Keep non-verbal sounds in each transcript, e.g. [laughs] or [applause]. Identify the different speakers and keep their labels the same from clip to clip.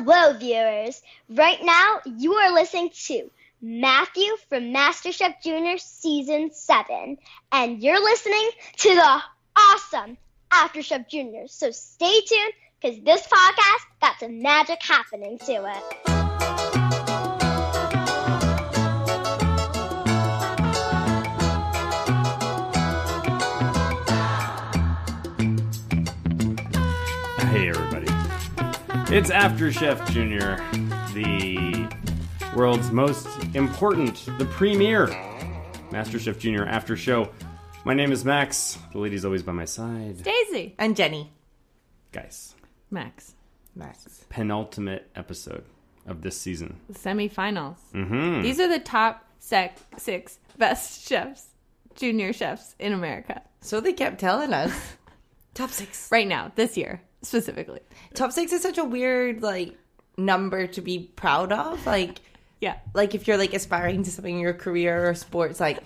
Speaker 1: Hello, viewers. Right now, you are listening to Matthew from MasterChef Junior Season 7, and you're listening to the awesome After Chef Junior. So stay tuned, because this podcast got some magic happening to it.
Speaker 2: It's After Chef Junior, the world's most important, the premier Master Chef Junior after show. My name is Max. The lady's always by my side.
Speaker 3: Daisy.
Speaker 4: And Jenny.
Speaker 2: Guys,
Speaker 3: Max.
Speaker 4: Max.
Speaker 2: penultimate episode of this season.
Speaker 3: Semifinals.
Speaker 2: Mm-hmm.
Speaker 3: These are the top sec- six best chefs, junior chefs in America
Speaker 4: So they kept telling us. [laughs] Top six.
Speaker 3: right now, this year specifically.
Speaker 4: Top six is such a weird like number to be proud of. Like [laughs]
Speaker 3: Yeah.
Speaker 4: like if you're like aspiring to something in your career or sports, like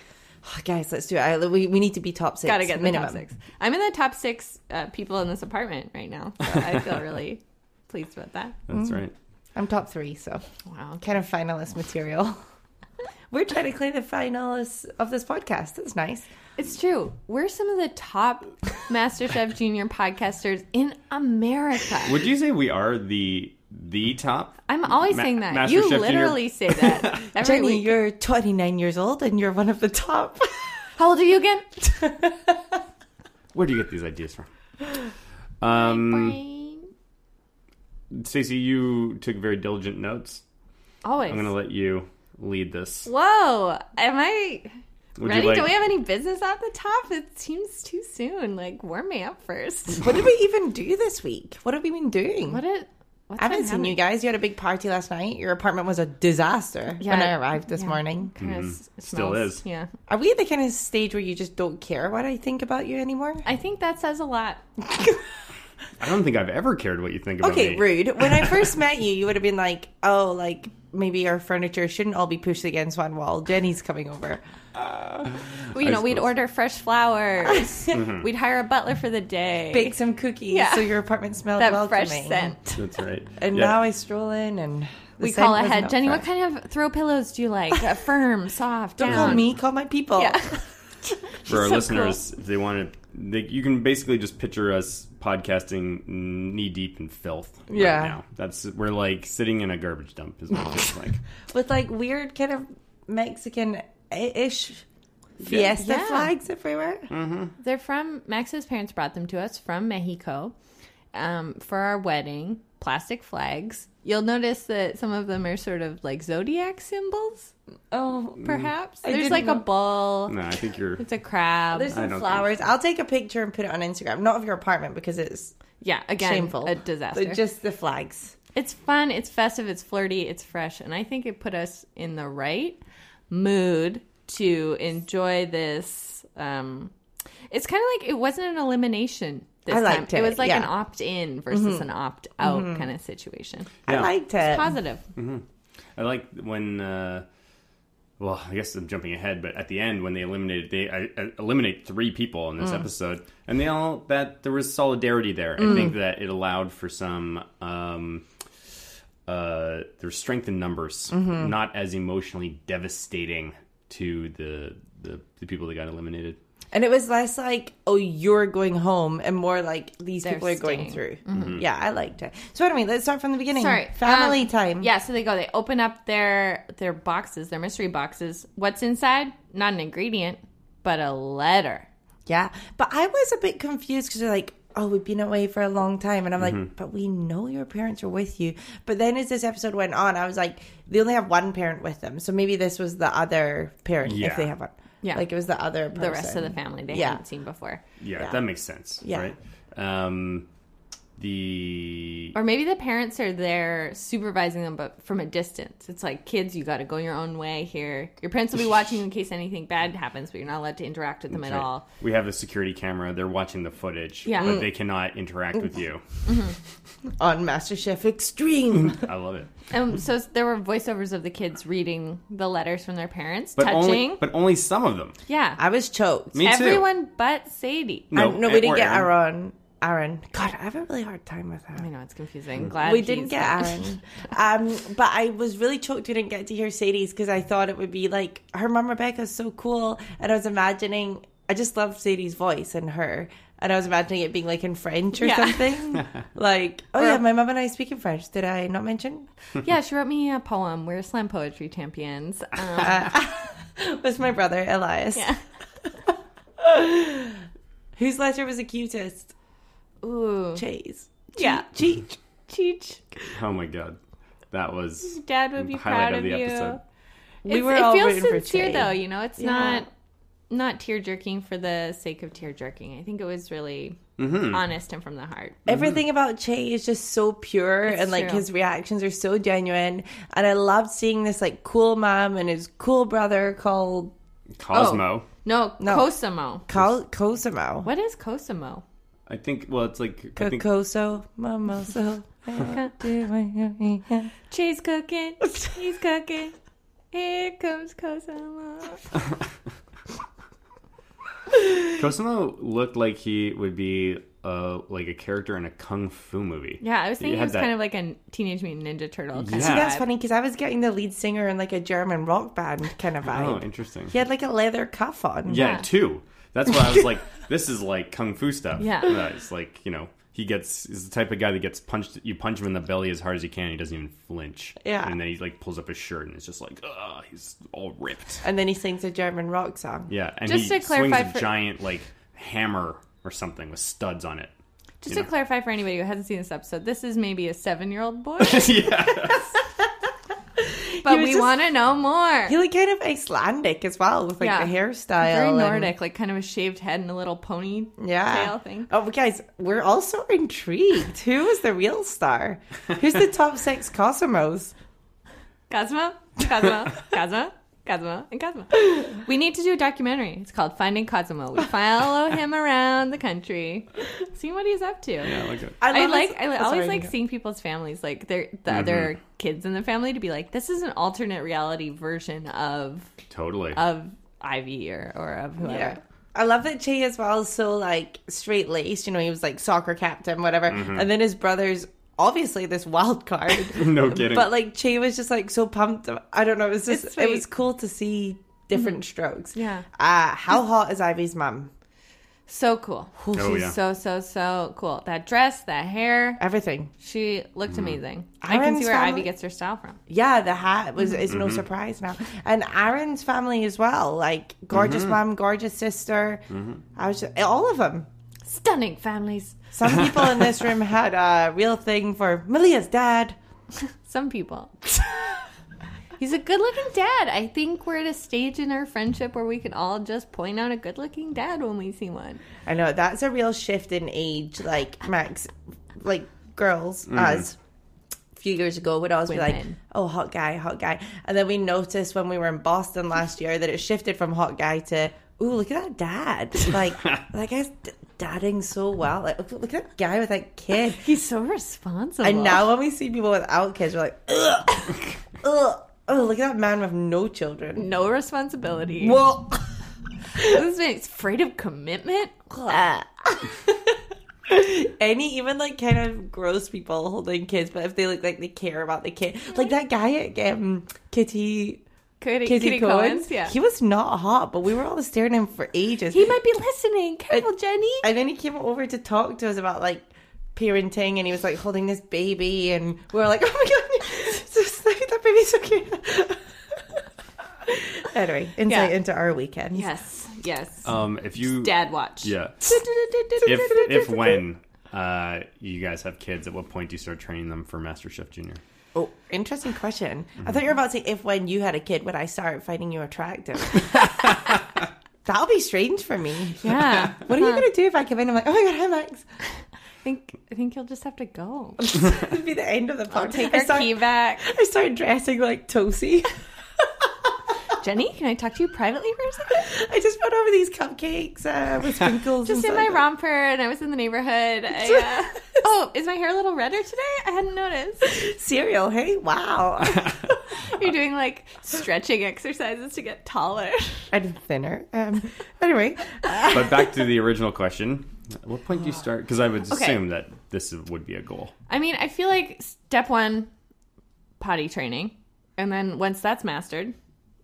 Speaker 4: "Oh, guys, let's do it. I, we, we need to be top six.
Speaker 3: Got to get in
Speaker 4: minimum.
Speaker 3: the top six. I'm in the top six uh, people in this apartment right now. So I feel [laughs] really pleased about that.
Speaker 2: That's right.
Speaker 4: I'm top three, so
Speaker 3: Wow.
Speaker 4: kind of finalist material. [laughs] We're technically the finalists of this podcast. That's nice.
Speaker 3: It's true. We're some of the top MasterChef Junior podcasters in America.
Speaker 2: Would you say we are the the top?
Speaker 3: I'm always
Speaker 2: Ma-
Speaker 3: saying that.
Speaker 2: MasterChef
Speaker 3: you
Speaker 2: Junior-
Speaker 3: literally say that [laughs] every
Speaker 4: Jenny,
Speaker 3: week.
Speaker 4: you're 29 years old and you're one of the top. [laughs]
Speaker 3: How old are you again? [laughs]
Speaker 2: Where do you get these ideas from? Um,
Speaker 3: Brain.
Speaker 2: Stacey, you took very diligent notes.
Speaker 3: Always.
Speaker 2: I'm going to let you lead this.
Speaker 3: Whoa. Am I
Speaker 2: Would
Speaker 3: ready?
Speaker 2: like?
Speaker 3: Do we have any business at the top? It seems too soon. Like, warm me up first. [laughs]
Speaker 4: what did we even do this week? What have we been doing?
Speaker 3: What it? What's
Speaker 4: I haven't
Speaker 3: been
Speaker 4: seen you guys. You had a big party last night. Your apartment was a disaster
Speaker 3: Yeah.
Speaker 4: when I arrived this
Speaker 3: Yeah.
Speaker 4: morning.
Speaker 3: Kinda
Speaker 2: Mm-hmm. Still is.
Speaker 3: Yeah.
Speaker 4: Are we at the kind of stage where you just don't care what I think about you anymore?
Speaker 3: I think that says a lot. [laughs]
Speaker 2: I don't think I've ever cared what you think about it.
Speaker 4: Okay,
Speaker 2: me.
Speaker 4: rude. When I [laughs] first met you, you would have been like, "Oh, like maybe our furniture shouldn't all be pushed against one wall. Jenny's coming over."
Speaker 3: Well, you
Speaker 2: I
Speaker 3: know, we'd
Speaker 2: suppose.
Speaker 3: order fresh flowers. [laughs]
Speaker 2: Mm-hmm.
Speaker 3: We'd hire a butler for the day.
Speaker 4: Bake some cookies
Speaker 3: Yeah.
Speaker 4: so your apartment smelled
Speaker 3: that
Speaker 4: welcoming.
Speaker 3: fresh scent.
Speaker 2: That's right.
Speaker 4: And
Speaker 2: Yeah.
Speaker 4: now I stroll in and the
Speaker 3: We
Speaker 4: scent
Speaker 3: call
Speaker 4: was
Speaker 3: ahead.
Speaker 4: not
Speaker 3: Jenny, what
Speaker 4: fresh.
Speaker 3: kind of throw pillows do you like? Uh, [laughs] firm, soft,
Speaker 4: Don't
Speaker 3: down.
Speaker 4: call me, call my people.
Speaker 3: Yeah.
Speaker 2: for our
Speaker 3: so
Speaker 2: listeners, if they want to, they, you can basically just picture us podcasting knee deep in filth. right
Speaker 4: Yeah.
Speaker 2: now. that's we're like sitting in a garbage dump. Is what it feels like. [laughs]
Speaker 4: With like weird kind of Mexican-ish fiesta
Speaker 3: Yeah.
Speaker 4: flags everywhere.
Speaker 3: They're from Max's parents brought them to us from Mexico um, for our wedding. Plastic flags. You'll notice that some of them are sort of like zodiac symbols,
Speaker 4: Oh,
Speaker 3: perhaps.
Speaker 4: I
Speaker 3: There's
Speaker 4: didn't
Speaker 3: like a
Speaker 4: know.
Speaker 3: bull.
Speaker 2: No, I think you're.
Speaker 3: It's a crab.
Speaker 4: there's some
Speaker 2: don't
Speaker 4: flowers. I'll take a picture and put it on Instagram. Not of your apartment because it's
Speaker 3: yeah, again,
Speaker 4: shameful.
Speaker 3: a disaster.
Speaker 4: But just the flags.
Speaker 3: It's fun, it's festive, it's flirty, it's fresh, and I think it put us in the right mood to enjoy this. Um, it's kind of like it wasn't an elimination. This
Speaker 4: I
Speaker 3: time.
Speaker 4: liked it,
Speaker 3: was like an opt-in versus an opt-out kind of situation.
Speaker 4: I liked it.
Speaker 3: Positive.
Speaker 2: I like when. Uh, well, I guess I'm jumping ahead, but at the end when they eliminated, they uh, eliminate three people in this
Speaker 4: Mm.
Speaker 2: episode, and they all that there was solidarity there. I
Speaker 4: Mm.
Speaker 2: think that it allowed for some. Um, uh, there's strength in numbers,
Speaker 4: Mm-hmm.
Speaker 2: not as emotionally devastating to the, the the people that got eliminated.
Speaker 4: And it was less like, oh, you're going home, and more like these
Speaker 3: They're
Speaker 4: people are going
Speaker 3: staying.
Speaker 4: through. Mm-hmm. Mm-hmm. Yeah, I liked it. So anyway, let's start from the beginning.
Speaker 3: Sorry,
Speaker 4: family
Speaker 3: um,
Speaker 4: time.
Speaker 3: Yeah, so they go. They open up their their boxes, their mystery boxes. What's inside? Not an ingredient, but a letter.
Speaker 4: yeah. But I was a bit confused because they're like, oh, we've been away for a long time, and I'm like, mm-hmm. but we know your parents are with you. But then as this episode went on, I was like, they only have one parent with them, so maybe this was the other parent
Speaker 2: Yeah.
Speaker 4: if they have one.
Speaker 3: Yeah.
Speaker 4: like it was the other. Person.
Speaker 3: The rest of the family they
Speaker 4: Yeah.
Speaker 3: haven't seen before.
Speaker 2: Yeah,
Speaker 4: Yeah.
Speaker 2: that makes sense.
Speaker 4: Yeah.
Speaker 2: Right. Um, the
Speaker 3: Or maybe the parents are there supervising them, but from a distance. It's like, kids, you got to go your own way here. Your parents will be watching you in case anything bad happens, but you're not allowed to interact with them at
Speaker 2: Right.
Speaker 3: all.
Speaker 2: We have a security camera. They're watching the footage,
Speaker 3: Yeah.
Speaker 2: but they cannot interact with you. [laughs]
Speaker 4: on MasterChef Extreme. [laughs]
Speaker 2: I love it.
Speaker 3: And so there were voiceovers of the kids reading the letters from their parents,
Speaker 2: But
Speaker 3: touching.
Speaker 2: only, but only some of them.
Speaker 3: yeah.
Speaker 4: I was choked.
Speaker 2: Me too.
Speaker 3: Everyone but Sadie.
Speaker 2: No,
Speaker 4: Um, no, we didn't get
Speaker 2: Aaron.
Speaker 4: Aaron. Aaron. God, I have a really hard time with her.
Speaker 3: I know it's confusing. Glad
Speaker 4: we didn't get
Speaker 3: not-
Speaker 4: Aaron. [laughs] um, but I was really choked we didn't get to hear Sadie's because I thought it would be like her mom Rebecca's so cool, and I was imagining. I just love Sadie's voice and her, and I was imagining it being like in French or
Speaker 3: Yeah.
Speaker 4: something. [laughs] like, oh yeah, my mom and I speak in French. Did I not mention? [laughs]
Speaker 3: yeah, she wrote me a poem. We're slam poetry champions. Um,
Speaker 4: With my brother Elias.
Speaker 3: yeah.
Speaker 4: Whose letter was the cutest?
Speaker 3: Ooh.
Speaker 4: Chase.
Speaker 3: Yeah.
Speaker 4: Cheech.
Speaker 3: Cheech.
Speaker 2: Oh my god, that was
Speaker 3: Dad would be
Speaker 2: highlight
Speaker 3: proud
Speaker 2: of
Speaker 3: of
Speaker 2: the
Speaker 3: you.
Speaker 2: episode.
Speaker 4: We
Speaker 3: It's-
Speaker 4: were
Speaker 3: it
Speaker 4: all
Speaker 3: feels
Speaker 4: rooting for
Speaker 3: sincere though, you know. It's
Speaker 4: Yeah.
Speaker 3: not not tear jerking for the sake of tear jerking. I think it was really mm-hmm. honest and from the heart. Mm-hmm.
Speaker 4: Everything about Che is just so pure and like
Speaker 3: true.
Speaker 4: his reactions are so genuine. And I loved seeing this like cool mom and his cool brother called
Speaker 2: Cosmo.
Speaker 3: Oh, no,
Speaker 4: No.
Speaker 3: Cosimo.
Speaker 4: Col- Cosimo.
Speaker 3: What is Cosimo?
Speaker 2: I think. Well, it's like I think
Speaker 4: Cocoso, Mamoso.
Speaker 3: Cheese cooking. He's cooking. Here comes Cosimo. [laughs]
Speaker 2: Cosmo looked like he would be uh like a character in a kung fu movie.
Speaker 3: Yeah, I was thinking it was
Speaker 2: that-
Speaker 3: kind of like a Teenage Mutant Ninja Turtle kind
Speaker 2: Yeah.
Speaker 3: of
Speaker 4: See, that's funny because I was getting the lead singer in like a German rock band kind of vibe.
Speaker 2: Oh, interesting.
Speaker 4: he had like a leather cuff on.
Speaker 2: Yeah,
Speaker 3: Yeah.
Speaker 2: two. That's why I was like, [laughs] this is like kung fu stuff.
Speaker 3: Yeah.
Speaker 2: Uh, it's like you know he gets is the type of guy that gets punched. You punch him in the belly as hard as you can. He doesn't even flinch.
Speaker 4: Yeah.
Speaker 2: and then he like pulls up his shirt and it's just like, ugh, he's all ripped.
Speaker 4: And then he sings a German rock song.
Speaker 2: Yeah, and
Speaker 3: Just
Speaker 2: he
Speaker 3: to clarify
Speaker 2: swings a
Speaker 3: for-
Speaker 2: giant like hammer or something with studs on it.
Speaker 3: Just
Speaker 2: you
Speaker 3: to
Speaker 2: know?
Speaker 3: clarify for anybody who hasn't seen this episode, this is maybe a seven-year-old boy, [laughs]
Speaker 2: yeah, [laughs] [laughs]
Speaker 3: but we want to know more.
Speaker 4: He looked kind of Icelandic as well with like
Speaker 3: Yeah.
Speaker 4: the hairstyle.
Speaker 3: Very
Speaker 4: and-
Speaker 3: Nordic, like kind of a shaved head and a little pony
Speaker 4: Yeah.
Speaker 3: tail thing.
Speaker 4: Oh, guys, we're also intrigued. Who is the real star? Who's the top six Cosmos? [laughs]
Speaker 3: Cosmo, Cosmo, Cosmo, Cosmo, and Cosmo. We need to do a documentary. It's called Finding Cosmo. We follow him [laughs] around the country, see what he's up to.
Speaker 2: yeah, like it.
Speaker 3: I
Speaker 4: love
Speaker 3: like
Speaker 4: this-
Speaker 3: I
Speaker 4: oh,
Speaker 3: always
Speaker 4: sorry,
Speaker 3: like seeing people's families, like their the mm-hmm. other kids in the family, to be like, this is an alternate reality version of
Speaker 2: totally.
Speaker 3: of Ivy or or of whoever.
Speaker 4: Yeah. I love that Che as well is so like straight laced. You know, he was like soccer captain, whatever. Mm-hmm. And then his brother's obviously this wild [laughs] card. [laughs]
Speaker 2: no kidding.
Speaker 4: but like Che was just like so pumped. I don't know. It was just it was cool to see different mm-hmm. strokes.
Speaker 3: Yeah.
Speaker 4: Uh, how hot is Ivy's mum?
Speaker 3: So cool.
Speaker 2: Oh,
Speaker 3: She's
Speaker 2: yeah.
Speaker 3: so so so cool. That dress, that hair,
Speaker 4: Everything.
Speaker 3: she looked mm-hmm. amazing. I can see where
Speaker 4: family-
Speaker 3: Ivy gets her style from.
Speaker 4: Yeah, the hat was mm-hmm. is no surprise now, and Aaron's family as well. Like gorgeous mom, gorgeous sister. I was just, all of them.
Speaker 3: Stunning families.
Speaker 4: Some people in this room had a real thing for Malia's dad. [laughs]
Speaker 3: Some people. [laughs] He's a good looking dad. I think we're at a stage in our friendship where we can all just point out a good looking dad when we see one.
Speaker 4: I know that's a real shift in age. Like Max, like girls mm-hmm. as a few years ago would always be like, "Oh, hot guy, hot guy," and then we noticed when we were in Boston last year that it shifted from hot guy to, "Ooh, look at that dad!" Like [laughs] that guy's d- dadding so well. Like, look, look at that guy with that kid. [laughs]
Speaker 3: He's so responsible.
Speaker 4: And now when we see people without kids, we're like, ugh, ugh, oh, look at that man with no children.
Speaker 3: no responsibility.
Speaker 4: Well, [laughs]
Speaker 3: this man's afraid of commitment.
Speaker 4: any even like kind of gross people holding kids, but if they look like they care about the kid, like that guy at um, Kitty.
Speaker 3: Kitty,
Speaker 4: Kitty,
Speaker 3: Kitty
Speaker 4: Cohen's,
Speaker 3: Cohen's, yeah.
Speaker 4: he was not hot, but we were all staring at him for ages.
Speaker 3: He might be listening. Careful, Jenny.
Speaker 4: and then he came over to talk to us about like parenting, and he was like holding this baby, and we were like, [laughs] "Oh my god, [laughs] just, that baby's so cute." [laughs] anyway, insight
Speaker 3: Yeah.
Speaker 4: into our weekend.
Speaker 3: yes, yes.
Speaker 2: um, if you
Speaker 3: Dad watch.
Speaker 2: yeah, if if when uh you guys have kids, at what point do you start training them for Master Chef Junior?
Speaker 4: Oh, interesting question. I thought you were mm-hmm. about to say if when you had a kid would I start finding you attractive. [laughs] That'll be strange for me.
Speaker 3: Yeah. [laughs]
Speaker 4: What are you gonna do if I come in? I'm like, oh my god, hi Max.
Speaker 3: I think I think you'll just have to go. [laughs]
Speaker 4: It'd be the end of the
Speaker 3: I'll
Speaker 4: podcast.
Speaker 3: take
Speaker 4: I
Speaker 3: our
Speaker 4: start,
Speaker 3: key back.
Speaker 4: I start dressing like Tosi.
Speaker 3: Jenny, can I talk to you privately for a second?
Speaker 4: I just put over these cupcakes uh, with [laughs] sprinkles.
Speaker 3: Just in
Speaker 4: inside
Speaker 3: my
Speaker 4: them.
Speaker 3: romper, and I was in the neighborhood. I, uh, [laughs] oh, is my hair a little redder today? I hadn't noticed. [laughs]
Speaker 4: cereal. Hey, wow.
Speaker 3: You're doing like stretching exercises to get taller.
Speaker 4: I'm thinner. Um, anyway,
Speaker 2: But back to the original question: At what point do you start? Because I would
Speaker 3: Okay.
Speaker 2: assume that this would be a goal.
Speaker 3: I mean, I feel like step one, potty training, and then once that's mastered,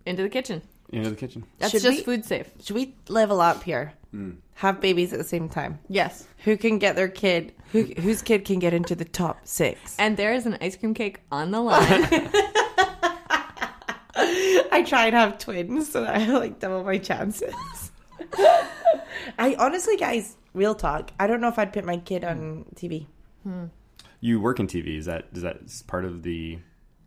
Speaker 3: into the kitchen.
Speaker 2: Into the kitchen.
Speaker 3: That's
Speaker 4: Should
Speaker 3: just
Speaker 4: we-
Speaker 3: food safe.
Speaker 4: Should we level up here? Hmm. Have babies at the same time.
Speaker 3: Yes.
Speaker 4: Who can get their kid? Who whose kid can get into the top six?
Speaker 3: And there is an ice cream cake on the line. [laughs] [laughs]
Speaker 4: I try and have twins so that I like double my chances. [laughs] I honestly, guys, real talk. I don't know if I'd put my kid on hmm. TV. Hmm.
Speaker 2: You work in TV. Is that is that part of the?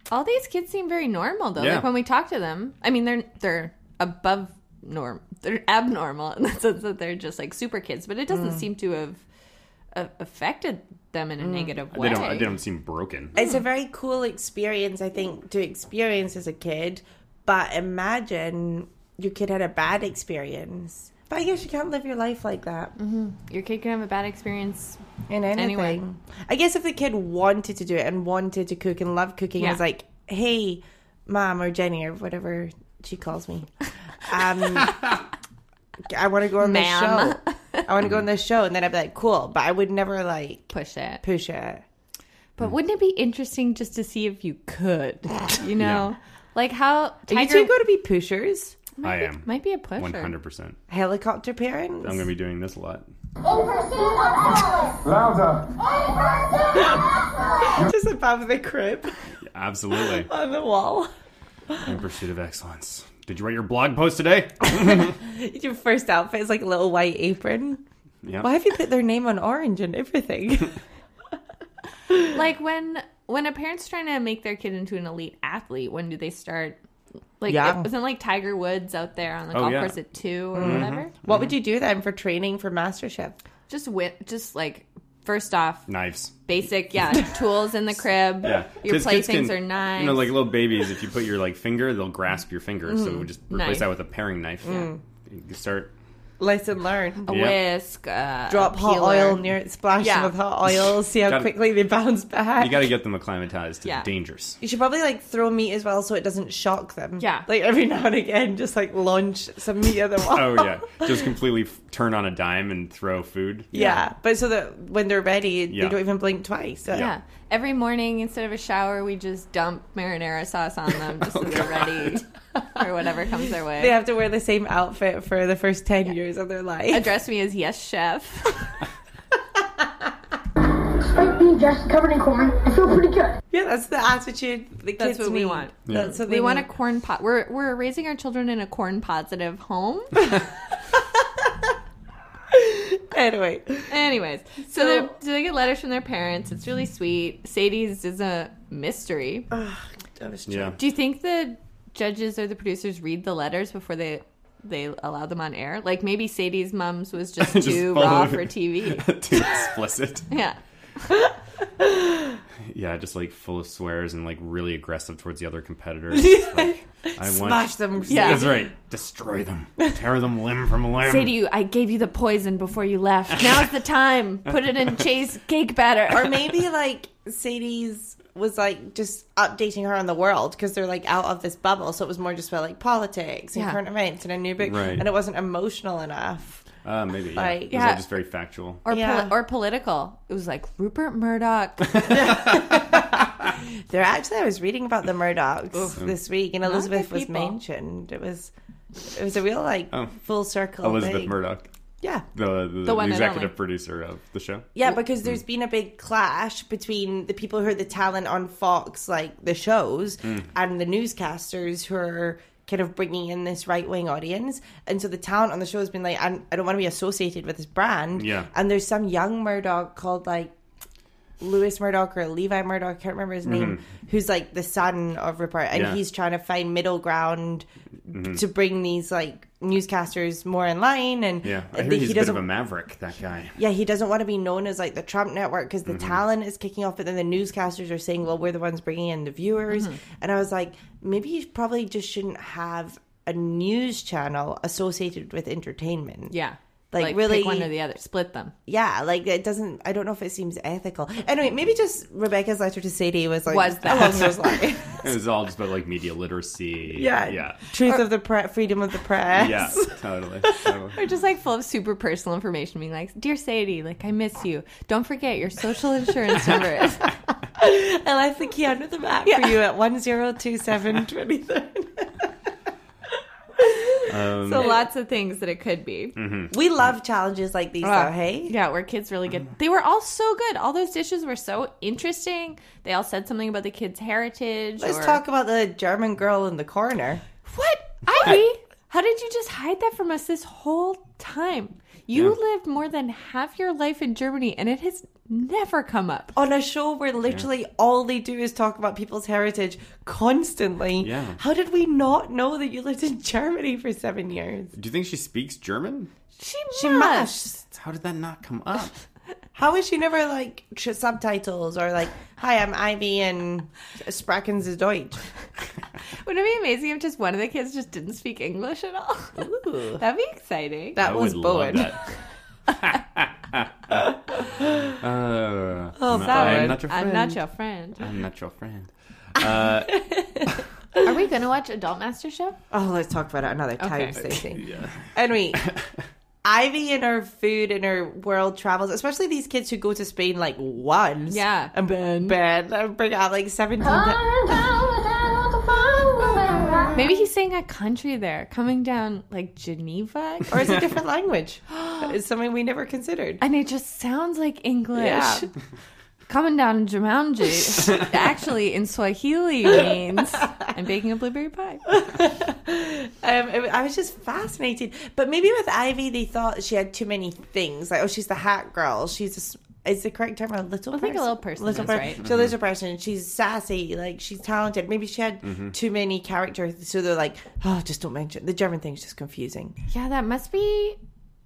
Speaker 3: All these kids seem very normal though.
Speaker 2: Yeah.
Speaker 3: Like when we talk to them, I mean, they're they're above norm. They're abnormal in the sense that they're just like super kids, but it doesn't seem to have uh, affected them in a negative way.
Speaker 2: They don't. They don't seem broken.
Speaker 4: It's a very cool experience, I think, to experience as a kid. But imagine your kid had a bad experience. But I guess you can't live your life like that
Speaker 3: Your kid can have a bad experience.
Speaker 4: in anything.
Speaker 3: Anyway.
Speaker 4: I guess if the kid wanted to do it and wanted to cook and loved cooking,
Speaker 3: Yeah.
Speaker 4: was like, hey, mom or Jenny or whatever she calls me. Um, [laughs] I want to go on this
Speaker 3: Ma'am.
Speaker 4: show. I want to go on this show, and then I'd be like, cool. But I would never like
Speaker 3: Push it.
Speaker 4: push it.
Speaker 3: But wouldn't it be interesting just to see if you could? You [laughs] know, like how
Speaker 4: Are you
Speaker 3: Tiger
Speaker 4: two going to be pushers?
Speaker 3: Might
Speaker 2: I
Speaker 3: be,
Speaker 2: am.
Speaker 3: might be a pusher.
Speaker 2: One hundred percent.
Speaker 4: Helicopter parents?
Speaker 2: I'm going to be doing this a lot.
Speaker 5: Oh person of power Louder. [laughs]
Speaker 4: just above the crib
Speaker 2: Absolutely. [laughs]
Speaker 4: on the wall.
Speaker 2: in pursuit of excellence. Did you write your blog post today? [laughs]
Speaker 4: Your first outfit is like a little white apron.
Speaker 2: Yeah.
Speaker 4: Why have you put their name on orange and everything?
Speaker 3: Like when when a parent's trying to make their kid into an elite athlete, when do they start? Like,
Speaker 4: Yeah.
Speaker 3: it wasn't like Tiger Woods out there on the
Speaker 2: Oh,
Speaker 3: golf
Speaker 2: yeah.
Speaker 3: course at two or
Speaker 4: Mm-hmm.
Speaker 3: whatever.
Speaker 4: what would mm-hmm. you do then for training for MasterChef?
Speaker 3: Just win, just like first off,
Speaker 2: Knives.
Speaker 3: basic, yeah, [laughs] tools in the crib.
Speaker 2: Yeah.
Speaker 3: your
Speaker 2: kids
Speaker 3: playthings are knives.
Speaker 2: You know, like little babies, if you put your like finger, they'll grasp your finger. So mm-hmm. we just replace
Speaker 3: Knife.
Speaker 2: that with a paring knife. Yeah. You can start.
Speaker 4: Lesson learned.
Speaker 3: a
Speaker 2: Yeah.
Speaker 3: whisk, uh,
Speaker 4: Drop
Speaker 3: a
Speaker 4: hot
Speaker 3: peeler.
Speaker 4: oil near it, splash
Speaker 3: Yeah.
Speaker 4: them with hot oil, see how
Speaker 2: Gotta-
Speaker 4: quickly they bounce back.
Speaker 2: You got to get them acclimatized to
Speaker 3: Yeah.
Speaker 2: the dangers.
Speaker 4: You should probably like throw meat as well so it doesn't shock them.
Speaker 3: Yeah.
Speaker 4: Like every now and again, just like launch some meat at the wall.
Speaker 2: Oh yeah, [laughs] just completely f- turn on a dime and throw food.
Speaker 4: Yeah. But so that when they're ready,
Speaker 2: Yeah.
Speaker 4: they don't even blink twice. So-
Speaker 3: Yeah. Every morning, instead of a shower, we just dump marinara sauce on them just so [laughs] oh, they're ready or whatever comes their way.
Speaker 4: They have to wear the same outfit for the first 10 years of their life.
Speaker 3: Address me as yes, chef.
Speaker 5: Despite being just covered in corn, I feel pretty good.
Speaker 4: Yeah, that's the attitude the
Speaker 3: That's
Speaker 4: kids
Speaker 3: what we want.
Speaker 2: Yeah.
Speaker 4: That's what
Speaker 3: we
Speaker 4: they
Speaker 3: want a corn pot. We're we're raising our children in a corn positive home. [laughs] [laughs]
Speaker 4: Anyway,
Speaker 3: Anyways, so, they so they get letters from their parents. It's really sweet. Sadie's is a mystery.
Speaker 4: that was
Speaker 2: Yeah.
Speaker 3: Do you think the judges or the producers read the letters before they they allow them on air? Like maybe Sadie's mom's was [laughs] just,
Speaker 2: Just
Speaker 3: too
Speaker 2: follow
Speaker 3: raw for TV. [laughs]
Speaker 2: Too explicit.
Speaker 3: Yeah.
Speaker 2: Yeah, just like full of swears and like really aggressive towards the other competitors. [laughs] Like, I want.
Speaker 4: Smash them.
Speaker 3: Yeah.
Speaker 2: That's right. Destroy them. Tear them limb from limb.
Speaker 3: Sadie, you I gave you the poison before you left. Now's the time. Put it in Chase cake batter.
Speaker 4: Or maybe like Sadie's was like just updating her on the world because they're like out of this bubble. So it was more just about like politics and
Speaker 3: Yeah.
Speaker 4: current events and a new book.
Speaker 2: Right.
Speaker 4: And it wasn't emotional enough.
Speaker 2: Uh, maybe. Yeah.
Speaker 4: Like-
Speaker 2: It was
Speaker 3: Yeah.
Speaker 2: just very factual.
Speaker 3: or
Speaker 4: Yeah.
Speaker 3: poli- or political. It was like Rupert Murdoch. [laughs] [laughs]
Speaker 4: There actually, I was reading about the Murdochs this week, and
Speaker 3: Elisabeth
Speaker 4: was mentioned. It was, it was a real like
Speaker 2: Oh.
Speaker 4: full circle.
Speaker 2: Elisabeth
Speaker 4: thing.
Speaker 2: Murdoch,
Speaker 4: Yeah,
Speaker 2: the, the,
Speaker 3: The one
Speaker 2: executive
Speaker 3: only.
Speaker 2: producer of the show.
Speaker 4: yeah, because there's been a big clash between the people who are the talent on Fox, like the shows, and the newscasters who are kind of bringing in this right wing audience. And so the talent on the show has been like, I don't want to be associated with this brand.
Speaker 2: Yeah.
Speaker 4: And there's some young Murdoch called like Lewis Murdoch or Levi Murdoch, I can't remember his name, mm-hmm. who's like the son of Rupert, and
Speaker 2: Yeah.
Speaker 4: he's trying to find middle ground mm-hmm. to bring these like newscasters more in line. And
Speaker 2: Yeah, I
Speaker 4: the-
Speaker 2: hear he's
Speaker 4: he
Speaker 2: a bit
Speaker 4: doesn't,
Speaker 2: of a maverick. That guy.
Speaker 4: yeah, he doesn't want to be known as like the Trump network because the mm-hmm. talent is kicking off, but then the newscasters are saying, well, we're the ones bringing in the viewers. And I was like, maybe you probably just shouldn't have a news channel associated with entertainment.
Speaker 3: yeah.
Speaker 4: Like,
Speaker 3: Like,
Speaker 4: really
Speaker 3: pick one or the other, split them.
Speaker 4: yeah, like it doesn't. I don't know if it seems ethical. Anyway, maybe just Rebecca's letter to Sadie was like
Speaker 3: Was that.
Speaker 4: along those lines. [laughs]
Speaker 2: It was all just about like media literacy.
Speaker 4: yeah,
Speaker 2: Yeah.
Speaker 4: Truth of the press, freedom of the press.
Speaker 2: Yeah. [laughs] Totally. totally. [laughs]
Speaker 3: Or just like full of super personal information, being like, "Dear Sadie, like I miss you. Don't forget your social insurance number." is-"
Speaker 4: I left the key under the mat for you at one zero two seven twenty third. [laughs]
Speaker 2: Um,
Speaker 3: so lots of things that it could be.
Speaker 4: We love challenges like these,
Speaker 3: Ah,
Speaker 4: though. Hey,
Speaker 3: Yeah, where kids really get. They were all so good. All those dishes were so interesting. They all said something about the kids' heritage.
Speaker 4: let's
Speaker 3: or-
Speaker 4: talk about the German girl in the corner.
Speaker 3: What, Ivy? How did you just hide that from us this whole time? You
Speaker 2: Yeah.
Speaker 3: lived more than half your life in Germany, and it has never come up.
Speaker 4: on a show where literally all they do is talk about people's heritage constantly.
Speaker 2: Yeah.
Speaker 4: How did we not know that you lived in Germany for seven years?
Speaker 2: Do you think she speaks German?
Speaker 3: She,
Speaker 4: She
Speaker 3: must.
Speaker 4: must.
Speaker 2: How did that not come up? [laughs]
Speaker 4: How is she never like tr- subtitles or like, "Hi, I'm Ivy and Sprackens is Deutsch." [laughs]
Speaker 3: Wouldn't it be amazing if just one of the kids just didn't speak English at all?
Speaker 4: Ooh.
Speaker 3: That'd be exciting.
Speaker 4: That
Speaker 2: I
Speaker 4: was
Speaker 2: would
Speaker 4: Bowen.
Speaker 2: that. [laughs] uh,
Speaker 4: Oh,
Speaker 2: I'm,
Speaker 3: Sorry,
Speaker 2: I'm not your friend.
Speaker 3: I'm not your friend.
Speaker 2: I'm not your friend. Uh,
Speaker 3: Are we gonna watch Adult Master Show?
Speaker 4: Oh, let's talk about it another time,
Speaker 3: Okay.
Speaker 4: Stacey. [laughs]
Speaker 2: yeah.
Speaker 4: Anyway, Ivy and her food and her world travels, especially these kids who go to Spain like once.
Speaker 3: Yeah.
Speaker 4: And Ben. Ben. And bring out like 17.
Speaker 3: Maybe he's saying a country there, coming down like Geneva,
Speaker 4: or is it a [laughs] different language? [gasps] It's something we never considered.
Speaker 3: and it just sounds like English.
Speaker 4: Yeah. [laughs]
Speaker 3: Coming down in Jumanji [laughs] actually in Swahili means I'm baking a blueberry pie. [laughs]
Speaker 4: Um, it- I was just fascinated. But maybe with Ivy, they thought she had too many things. Like, oh, she's the hat girl. She's a s is the correct term a little
Speaker 3: I think a
Speaker 4: person?
Speaker 3: little person is,
Speaker 4: per-
Speaker 3: right.
Speaker 4: She's a little person. She's sassy. Like she's talented. Maybe she had too many characters, so they're like, oh, just don't mention the German thing's just confusing.
Speaker 3: Yeah, that must be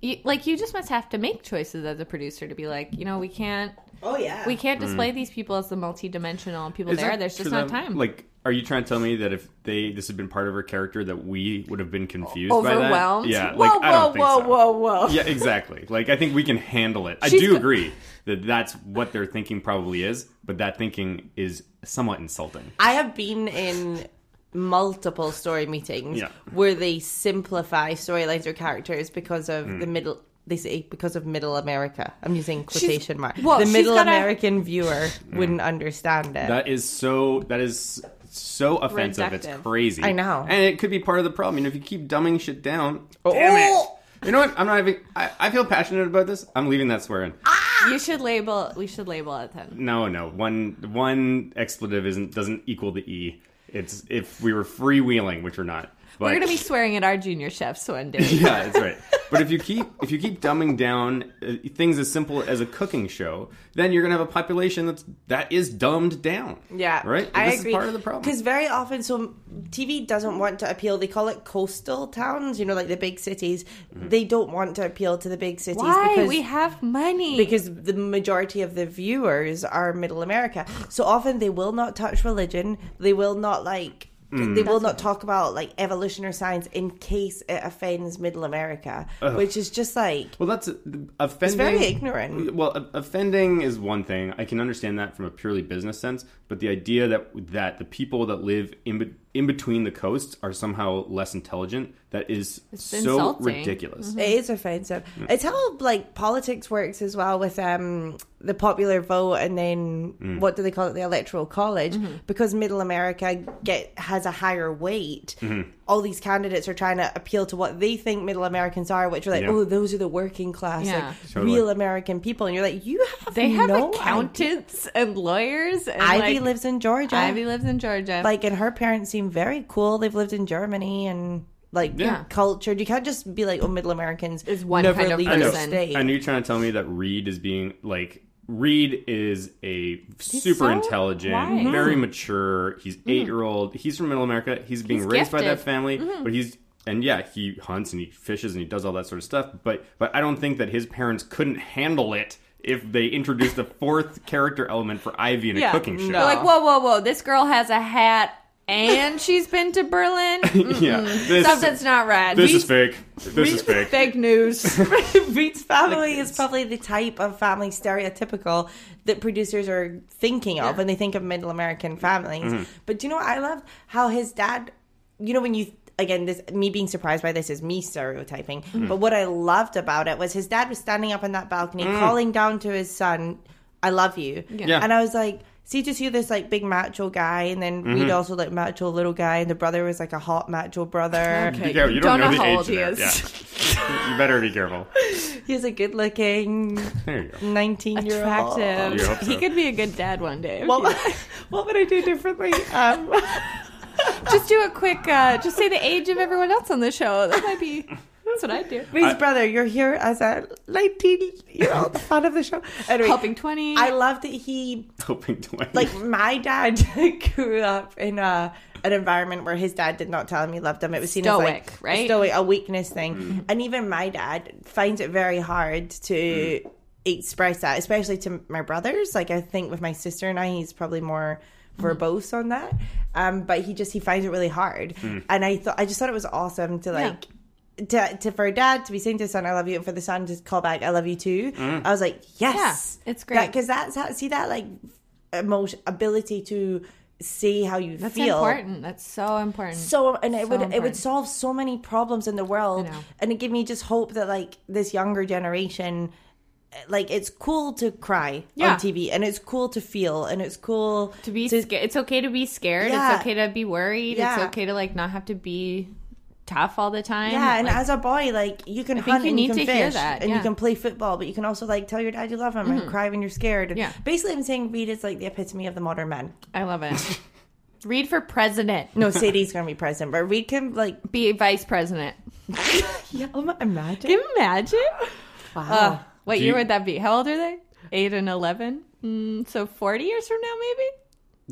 Speaker 3: you, like you just must have to make choices as a producer to be like, you know, we can't
Speaker 4: Oh yeah,
Speaker 3: we can't display these people as the multi-dimensional people
Speaker 2: Is
Speaker 3: there. There's just
Speaker 2: to
Speaker 3: not time.
Speaker 2: Like, are you trying to tell me that if they this had been part of her character, that we would have been confused by that?
Speaker 3: overwhelmed.
Speaker 2: Yeah,
Speaker 3: Whoa,
Speaker 2: like I
Speaker 3: whoa,
Speaker 2: don't think
Speaker 3: whoa,
Speaker 2: so.
Speaker 3: whoa, whoa.
Speaker 2: Yeah, exactly. Like I think we can handle it. I
Speaker 3: She's
Speaker 2: do
Speaker 3: go-
Speaker 2: agree that that's what their thinking probably is, but that thinking is somewhat insulting.
Speaker 4: I have been in multiple story meetings
Speaker 2: Yeah.
Speaker 4: where they simplify storylines or characters because of
Speaker 2: Hmm.
Speaker 4: the middle. They say because of middle America. I'm using quotation marks.
Speaker 3: well,
Speaker 4: the middle
Speaker 3: got a-
Speaker 4: American viewer wouldn't understand it.
Speaker 2: That is so. That is so offensive. It's crazy.
Speaker 4: I know.
Speaker 2: and it could be part of the problem. You know, if you keep dumbing shit down, oh. damn it. You know what? I'm not even. I, I feel passionate about this. I'm leaving that swear swearing. Ah!
Speaker 3: You should label. We should label it then.
Speaker 2: No, no. One one expletive isn't doesn't equal the e. It's if we were freewheeling, which we're not. But,
Speaker 3: We're gonna be swearing at our junior chefs one day. [laughs]
Speaker 2: yeah, that's right. But if you keep if you keep dumbing down uh, things as simple as a cooking show, then you're gonna have a population that's that is dumbed down.
Speaker 4: Yeah,
Speaker 2: right.
Speaker 4: I
Speaker 2: this
Speaker 4: agree.
Speaker 2: is part of the problem.
Speaker 4: because very often, so TV doesn't want to appeal. They call it coastal towns, you know, like the big cities.
Speaker 2: Mm-hmm.
Speaker 4: They don't want to appeal to the big cities
Speaker 3: Why?
Speaker 4: because
Speaker 3: we have money.
Speaker 4: because the majority of the viewers are middle America. So often they will not touch religion. They will not like.
Speaker 2: Mm.
Speaker 4: They will not talk about like evolution or science in case it offends middle America, which is just like
Speaker 2: Well, that's offending.
Speaker 4: very ignorant.
Speaker 2: Well, offending is one thing. I can understand that from a purely business sense, but the idea that that the people that live in be- in between the coasts are somehow less intelligent that is so
Speaker 3: insulting. Mm-hmm.
Speaker 2: ridiculous.
Speaker 4: It is offensive. It's how like politics works as well with um the popular vote and then mm. what do they call it the electoral college mm-hmm. because middle America get has a higher weight. Mm-hmm. All these candidates are trying to appeal to what they think middle Americans are, which are like,
Speaker 2: Yeah.
Speaker 4: oh, those are the working class,
Speaker 3: Yeah.
Speaker 4: like
Speaker 2: Totally.
Speaker 4: real American people, and you're like, you have
Speaker 3: they have
Speaker 4: no
Speaker 3: accountants and lawyers. And.
Speaker 4: Ivy
Speaker 3: like,
Speaker 4: lives in Georgia.
Speaker 3: Ivy lives in Georgia.
Speaker 4: like, and her parents seem very cool. They've lived in Germany and. Like
Speaker 2: Yeah.
Speaker 4: cultured, you can't just be like, "Oh, Middle Americans
Speaker 3: Is one
Speaker 4: never
Speaker 3: kind of
Speaker 4: leave
Speaker 2: I know.
Speaker 4: the
Speaker 3: person.
Speaker 4: state."
Speaker 2: I know you're trying to tell me that Reed is being like Reed is a super
Speaker 3: so
Speaker 2: intelligent,
Speaker 3: wise.
Speaker 2: very mm-hmm. mature. He's mm-hmm. eight year old. He's from Middle America. He's being
Speaker 3: He's
Speaker 2: raised by that
Speaker 3: gifted.
Speaker 2: family, mm-hmm. but he's and yeah, he hunts and he fishes and he does all that sort of stuff. But but I don't think that his parents couldn't handle it if they introduced a fourth character element for Ivy in a cooking show.
Speaker 4: No.
Speaker 3: Like, whoa, whoa, whoa! This girl has a hat and she's been to Berlin. [laughs]
Speaker 2: yeah, this,
Speaker 3: Something's not right.
Speaker 2: this
Speaker 3: We-
Speaker 2: is fake. This is fake.
Speaker 3: fake news. [laughs]
Speaker 4: Reed's family is probably the type of family stereotypical that producers are thinking of when they think of middle American families.
Speaker 2: Mm-hmm.
Speaker 4: But do you know what I loved? How his dad, you know, when you again, this me being surprised by this is me stereotyping.
Speaker 2: Mm-hmm.
Speaker 4: But what I loved about it was his dad was standing up on that balcony,
Speaker 2: Mm.
Speaker 4: calling down to his son, "I love you,"
Speaker 2: Yeah.
Speaker 4: and I was like. See, just you this like big macho guy, and then
Speaker 2: Mm-hmm.
Speaker 4: Reed also like macho little guy, and the brother was like a hot macho brother.
Speaker 3: Okay.
Speaker 2: Be careful. You don't, know, the
Speaker 3: how
Speaker 2: age
Speaker 3: old he
Speaker 2: there.
Speaker 3: is.
Speaker 2: Yeah. [laughs] you better be careful. [laughs]
Speaker 4: He's a good looking
Speaker 2: There you go.
Speaker 4: 19 year old.
Speaker 3: Attractive.
Speaker 2: So.
Speaker 3: He could be a good dad one day.
Speaker 4: What, [laughs] what would I do differently? Um,
Speaker 3: just do a quick, uh, just say the age of everyone else on the show. That might be, that's what I'd do.
Speaker 4: Reed's brother, you're here as a 19 year old fan [laughs] of the show. Anyway,
Speaker 3: Helping 20.
Speaker 4: I love that he,
Speaker 2: Hoping to win.
Speaker 4: like, my dad [laughs] grew up in a. An environment where his dad did not tell him he loved him. It was seen as like
Speaker 3: right?
Speaker 4: a stoic, a weakness thing. Mm. And even my dad finds it very hard to mm. express that, especially to my brothers. Like I think with my sister and I, he's probably more mm. verbose on that. Um, but he just he finds it really hard. And I thought I just thought it was awesome to like to, to for a dad to be saying to his son, "I love you," and for the son to call back, "I love you too." Mm. I was like, "Yes,
Speaker 3: Yeah, it's great.
Speaker 4: because that's how see that like emotion ability to see how you
Speaker 3: that's
Speaker 4: feel That's
Speaker 3: important. That's so important.
Speaker 4: so and it
Speaker 3: So
Speaker 4: would it would solve so many problems in the world and it gave me just hope that like this younger generation like it's cool to cry
Speaker 3: Yeah.
Speaker 4: on TV and it's cool to feel and it's cool
Speaker 3: to be
Speaker 4: to,
Speaker 3: scared. It's okay to be scared.
Speaker 4: Yeah.
Speaker 3: It's okay to be worried.
Speaker 4: Yeah.
Speaker 3: It's okay to like not have to be tough all the time.
Speaker 4: yeah, and
Speaker 3: Like,
Speaker 4: as a boy, like you can
Speaker 3: think
Speaker 4: hunt
Speaker 3: you
Speaker 4: and you can
Speaker 3: to hear
Speaker 4: fish
Speaker 3: that,
Speaker 4: and you can play football, but you can also like tell your dad you love him and cry when you're scared. And
Speaker 3: Yeah.
Speaker 4: basically, I'm saying Reed is like the epitome of the modern man.
Speaker 3: I love it. [laughs] Read for president.
Speaker 4: No, [laughs] Sadie's gonna be president, but Reed can like
Speaker 3: Be vice president. [laughs]
Speaker 4: yeah, oh imagine.
Speaker 3: Can you imagine?
Speaker 4: Wow.
Speaker 3: Uh, what
Speaker 2: Do
Speaker 3: year
Speaker 2: you-
Speaker 3: would that be? How old are they? Eight and eleven. Mm, so forty years from now, maybe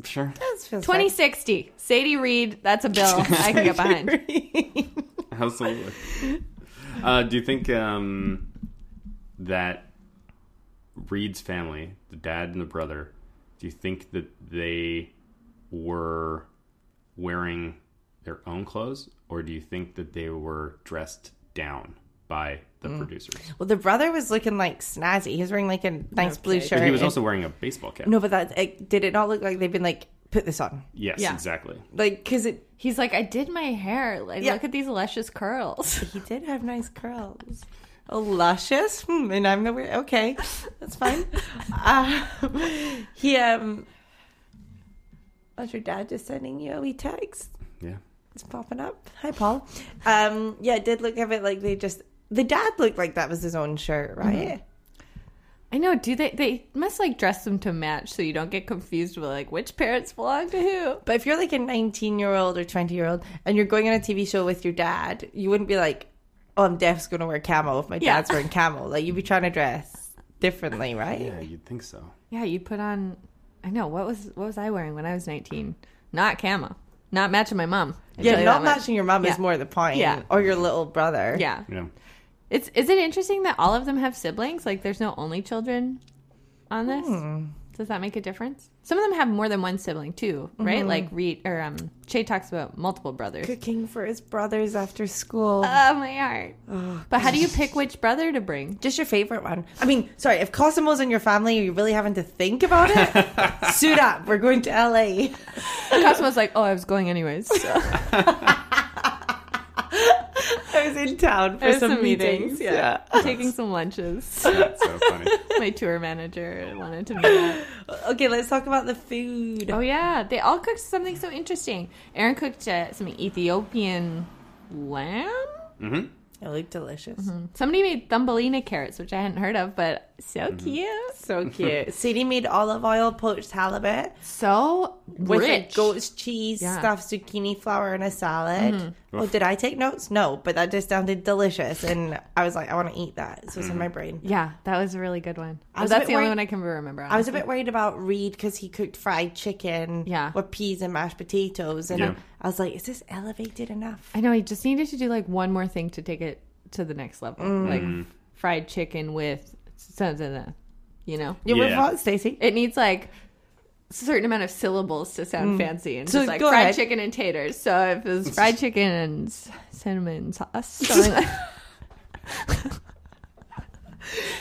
Speaker 2: sure.
Speaker 4: That feels
Speaker 3: twenty sixty. Sadie Reed. That's a bill I can get behind.
Speaker 2: Absolutely. Uh, do you think um, that Reed's family, the dad and the brother, do you think that they were wearing their own clothes, or do you think that they were dressed down by the producers?
Speaker 4: Well, the brother was looking like snazzy. He was wearing like a nice blue shirt.
Speaker 2: But he was
Speaker 4: and-
Speaker 2: also wearing a baseball cap.
Speaker 4: no, but that it, did it not look like they've been like put this on
Speaker 2: Yes,
Speaker 3: Yeah.
Speaker 2: exactly.
Speaker 4: like because it
Speaker 3: He's like, I did my hair. Like,
Speaker 4: Yeah.
Speaker 3: look at these luscious curls. [laughs]
Speaker 4: he did have nice curls. Oh, luscious. Hmm, and I'm the weird. Okay, that's fine. [laughs] uh, he um. Was your dad just sending you a wee text?
Speaker 2: Yeah.
Speaker 4: It's popping up. Hi, Paul. Um, yeah, it did look a bit like they just. The dad looked like that was his own shirt, mm-hmm. right?
Speaker 3: I know. Do they? They must like dress them to match, so you don't get confused with like which parents belong to who.
Speaker 4: But if you're like a 19 year old or 20 year old and you're going on a TV show with your dad, you wouldn't be like, oh, I'm definitely going to wear camo if my
Speaker 3: Yeah.
Speaker 4: dad's wearing camo. Like, you'd be trying to dress differently, right?
Speaker 2: Yeah, you'd think so.
Speaker 3: Yeah, you'd put on. I know what was what was I wearing when I was nineteen? Not camo. Not matching my mom. I
Speaker 4: Yeah, not matching your mom
Speaker 3: Yeah.
Speaker 4: is more the point.
Speaker 3: Yeah.
Speaker 4: Or your little brother.
Speaker 3: Yeah.
Speaker 2: Yeah.
Speaker 3: It's is it interesting that all of them have siblings? Like there's no only children on this?
Speaker 4: Hmm.
Speaker 3: Does that make a difference? Some of them have more than one sibling too, right?
Speaker 4: Mm-hmm.
Speaker 3: Like Reed or um Che talks about multiple brothers.
Speaker 4: Cooking for his brothers after school.
Speaker 3: Oh my heart. But how do you pick which brother to bring?
Speaker 4: Just your favorite one. I mean, sorry, if Cosimo's in your family, you're really having to think about it? [laughs] Suit up. We're going to LA.
Speaker 3: Cosmo's like, oh, I was going anyways. So. [laughs]
Speaker 4: I was in town for some,
Speaker 3: some
Speaker 4: meetings.
Speaker 3: meetings,
Speaker 4: Yeah.
Speaker 3: Taking some lunches. [laughs]
Speaker 2: That's so funny.
Speaker 3: My tour manager wanted to meet up. [laughs]
Speaker 4: Okay, let's talk about the food.
Speaker 3: Oh yeah, they all cooked something so interesting. Aaron cooked uh, some Ethiopian lamb.
Speaker 2: Mm-hmm.
Speaker 4: It looked delicious.
Speaker 3: Somebody made thumbelina carrots, which I hadn't heard of, but so mm-hmm. cute,
Speaker 4: So cute. [laughs] Sadie made olive oil poached halibut
Speaker 3: so
Speaker 4: with a
Speaker 3: rich.
Speaker 4: goat's cheese,
Speaker 3: Yeah.
Speaker 4: stuffed zucchini flour, and a salad. Oh, did I take notes? No, but that just sounded delicious, and I was like, I want to eat that. So it's in mm-hmm. my brain.
Speaker 3: Yeah, that was a really good one.
Speaker 4: I
Speaker 3: I
Speaker 4: was a
Speaker 3: that's
Speaker 4: bit
Speaker 3: the only one I can remember.
Speaker 4: I was a bit worried about Reed because he cooked fried chicken
Speaker 3: Yeah.
Speaker 4: with peas and mashed potatoes, and
Speaker 2: Yeah.
Speaker 4: I was like, is this elevated enough?
Speaker 3: I know he just needed to do like one more thing to take it to the next level, mm. like mm. fried chicken with something, you know.
Speaker 4: You with
Speaker 2: Yeah.
Speaker 4: what, Stacey?
Speaker 3: It needs like certain amount of syllables to sound mm. fancy and
Speaker 4: So
Speaker 3: just like fried
Speaker 4: ahead.
Speaker 3: chicken and taters. So if it's fried [laughs] chicken and cinnamon sauce, [laughs] something like, [laughs]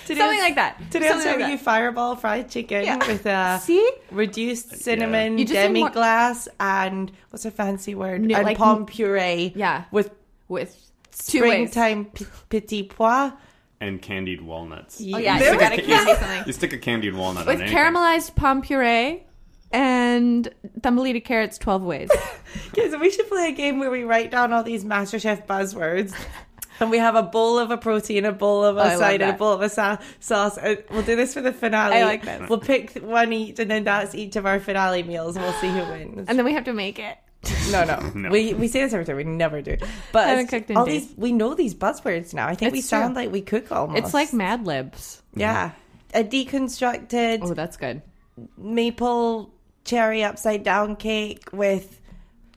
Speaker 4: Today
Speaker 3: something
Speaker 4: I'll-
Speaker 3: like that.
Speaker 4: Today I'll
Speaker 3: Something
Speaker 4: serve
Speaker 3: like
Speaker 4: you fireball fried chicken
Speaker 3: Yeah.
Speaker 4: with uh, a
Speaker 3: See?
Speaker 4: reduced cinnamon
Speaker 3: You just need
Speaker 4: demi
Speaker 3: more-
Speaker 4: glace and what's a fancy word?
Speaker 3: No,
Speaker 4: and
Speaker 3: like-
Speaker 4: pomme puree.
Speaker 3: Yeah.
Speaker 4: With
Speaker 3: With
Speaker 4: springtime p- petit pois.
Speaker 2: And candied walnuts.
Speaker 3: Oh yeah,
Speaker 4: There
Speaker 3: you gotta
Speaker 2: You-
Speaker 3: candy something.
Speaker 2: You stick a candied walnut
Speaker 3: With
Speaker 2: on anything.
Speaker 3: caramelized pomme puree and thumbelina carrots 12 ways. [laughs]
Speaker 4: Okay, so we should play a game where we write down all these MasterChef buzzwords. And we have a bowl of a protein, a bowl of a
Speaker 3: Oh, I
Speaker 4: side, and a bowl of a sa- sauce. Uh, we'll do this for the finale.
Speaker 3: I like that.
Speaker 4: We'll pick one each, and then that's each of our finale meals. We'll see who wins.
Speaker 3: And then we have to make it.
Speaker 4: No, no, [laughs]
Speaker 2: No.
Speaker 4: We we say this every time. We never do. But
Speaker 3: I haven't cooked in
Speaker 4: all
Speaker 3: days.
Speaker 4: these, we know these buzzwords now. I think we
Speaker 3: It's true.
Speaker 4: sound like we cook almost.
Speaker 3: It's like Mad Libs.
Speaker 4: yeah, a deconstructed
Speaker 3: Oh, that's good.
Speaker 4: maple cherry upside down cake with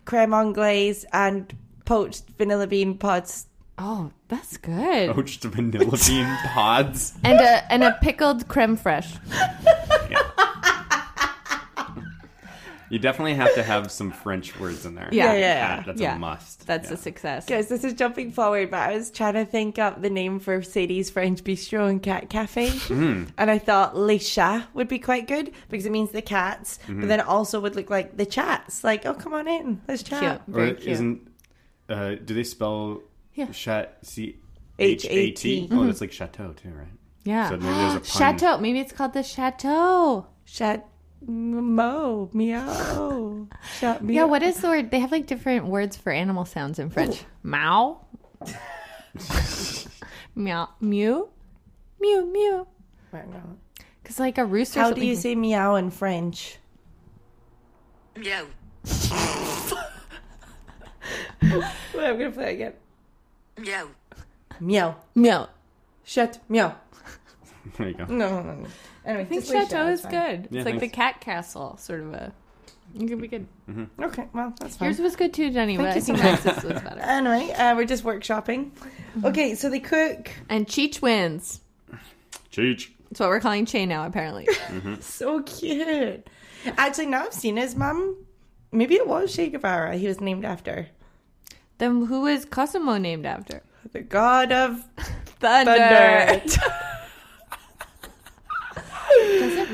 Speaker 4: creme anglaise and poached vanilla bean pods.
Speaker 3: Oh, that's good.
Speaker 2: Poached vanilla bean [laughs] pods.
Speaker 3: And a and a pickled creme fraiche.
Speaker 2: You definitely have to have some French words in there.
Speaker 3: Yeah.
Speaker 4: Yeah, yeah,
Speaker 2: That's
Speaker 3: yeah.
Speaker 2: a must.
Speaker 3: That's
Speaker 2: Yeah.
Speaker 3: a success.
Speaker 4: Guys, this is jumping forward, but I was trying to think up the name for Sadie's French Bistro and Cat Cafe.
Speaker 2: Mm.
Speaker 4: And I thought Les Chats would be quite good because it means the cats,
Speaker 2: Mm-hmm.
Speaker 4: but then it also would look like the chats. Like, oh, come on in, let's chat.
Speaker 3: Cute.
Speaker 2: Or
Speaker 3: cute.
Speaker 2: isn't uh, do they spell
Speaker 3: Yeah.
Speaker 2: chat C
Speaker 4: H
Speaker 2: H
Speaker 4: A
Speaker 2: A
Speaker 4: T.
Speaker 2: T? Oh, it's like chateau too, right?
Speaker 3: yeah.
Speaker 2: So maybe there's a pun.
Speaker 3: Chateau. Maybe it's called the chateau.
Speaker 4: Chat mo meow. Chat meow.
Speaker 3: Yeah, what is the word? They have like different words for animal sounds in French. Meow. [laughs] meow. Mew. Mew. Mew. Because like a rooster.
Speaker 4: How do you say meow in French?
Speaker 6: Meow. [laughs]
Speaker 4: Wait, I'm gonna play again.
Speaker 6: Meow.
Speaker 4: Meow.
Speaker 3: meow?
Speaker 4: Shut meow. [laughs]
Speaker 2: There you go.
Speaker 4: No, no, no. Anyway,
Speaker 3: I think
Speaker 4: just
Speaker 3: chateau is good.
Speaker 2: Yeah,
Speaker 3: it's like the cat castle, sort of a. It could be good. Mm-hmm.
Speaker 4: Okay, well, that's fine.
Speaker 3: Yours was good too, Jenny. But I
Speaker 4: you
Speaker 3: think Max's was better. [laughs]
Speaker 4: Anyway, uh, we're just workshopping. Mm-hmm. Okay, so they cook
Speaker 3: And Cheech wins.
Speaker 2: Cheech.
Speaker 3: That's what we're calling Che now, apparently. Mm-hmm. [laughs]
Speaker 4: so cute. Actually, now I've seen his mum. Maybe it was Che Guevara. He was named after
Speaker 3: then who is Cosimo named after?
Speaker 4: the god of
Speaker 3: Thunder.
Speaker 4: thunder.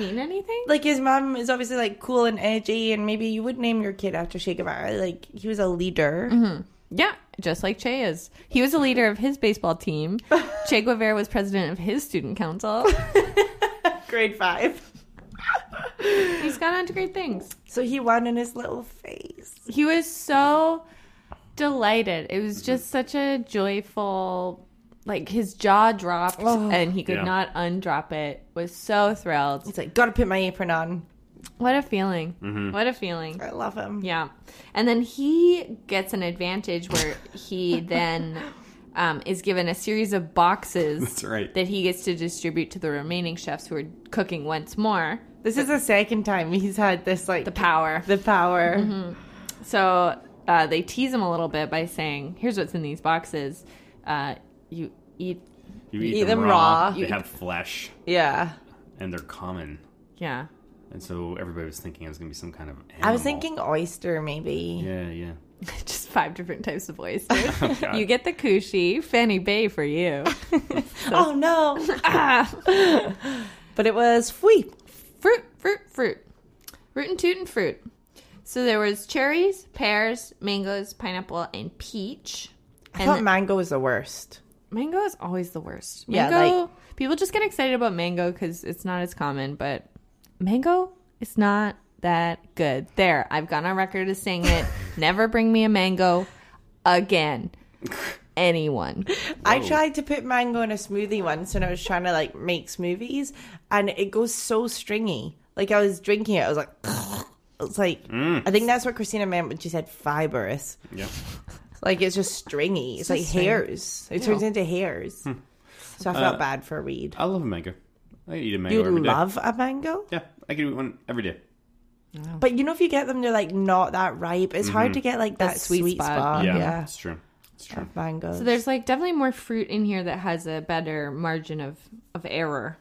Speaker 3: Mean anything?
Speaker 4: like his mom is obviously like cool and edgy, and maybe you would name your kid after Che Guevara. Like he was a leader. Mm-hmm.
Speaker 3: Yeah, just like Che is. He was a leader of his baseball team. [laughs] che Guevara was president of his student council. [laughs]
Speaker 4: Grade five.
Speaker 3: He's gone on to great things.
Speaker 4: So he won in his little face.
Speaker 3: He was so delighted. It was just such a joyful like his jaw dropped and he could
Speaker 2: Yeah.
Speaker 3: not undrop it. Was so thrilled.
Speaker 4: He's like, gotta put my apron on.
Speaker 3: What a feeling. What a feeling.
Speaker 4: I love him.
Speaker 3: Yeah. And then he gets an advantage where he [laughs] then um, is given a series of boxes [laughs]
Speaker 2: That's right.
Speaker 3: that he gets to distribute to the remaining chefs who are cooking once more.
Speaker 4: This is the second time he's had this like
Speaker 3: The power.
Speaker 4: the power.
Speaker 3: So uh, they tease him a little bit by saying, here's what's in these boxes. Uh, you eat,
Speaker 2: You eat, them, raw. They
Speaker 3: You-
Speaker 2: have flesh,
Speaker 4: Yeah.
Speaker 2: and they're common.
Speaker 3: yeah.
Speaker 2: And so everybody was thinking it was going to be some kind of. Animal.
Speaker 4: I was thinking oyster, maybe.
Speaker 2: Yeah, yeah. [laughs]
Speaker 3: Just five different types of oysters. [laughs]
Speaker 2: Oh, God.
Speaker 3: you get the Kusshi, Fanny Bay for you. [laughs]
Speaker 4: Oh no! but it was fui.
Speaker 3: fruit, fruit, fruit. Root and toot and fruit. So there was cherries, pears, mangoes, pineapple, and peach.
Speaker 4: I
Speaker 3: And
Speaker 4: thought mango was the worst.
Speaker 3: Mango is always the worst.
Speaker 4: Yeah,
Speaker 3: Mango,
Speaker 4: like-
Speaker 3: people just get excited about mango because it's not as common, but mango is not that good. There, I've gone on record as saying it. [laughs] Never bring me a mango again. Anyone.
Speaker 4: I tried to put mango in a smoothie once when I was trying to like make smoothies, and it goes so stringy. Like I was drinking it, I was like, [laughs] it's like mm. I think that's what Christina meant when she said fibrous.
Speaker 2: Yeah. [laughs]
Speaker 4: Like it's just stringy. It's, like
Speaker 3: stringy.
Speaker 4: hairs. It turns into hairs. Hmm. So I felt uh, bad for Reed.
Speaker 2: I love a mango. I eat a mango
Speaker 4: You
Speaker 2: every day.
Speaker 4: love a mango,
Speaker 2: Yeah, I can eat one every day.
Speaker 4: but you know if you get them, they're like not that ripe. It's hard to mm-hmm. get like that,
Speaker 3: sweet
Speaker 4: sweet,
Speaker 3: spot.
Speaker 4: spot.
Speaker 2: Yeah,
Speaker 4: Yeah,
Speaker 2: it's true. It's true.
Speaker 4: of mangoes.
Speaker 3: So there's like definitely more fruit in here that has a better margin of, of error.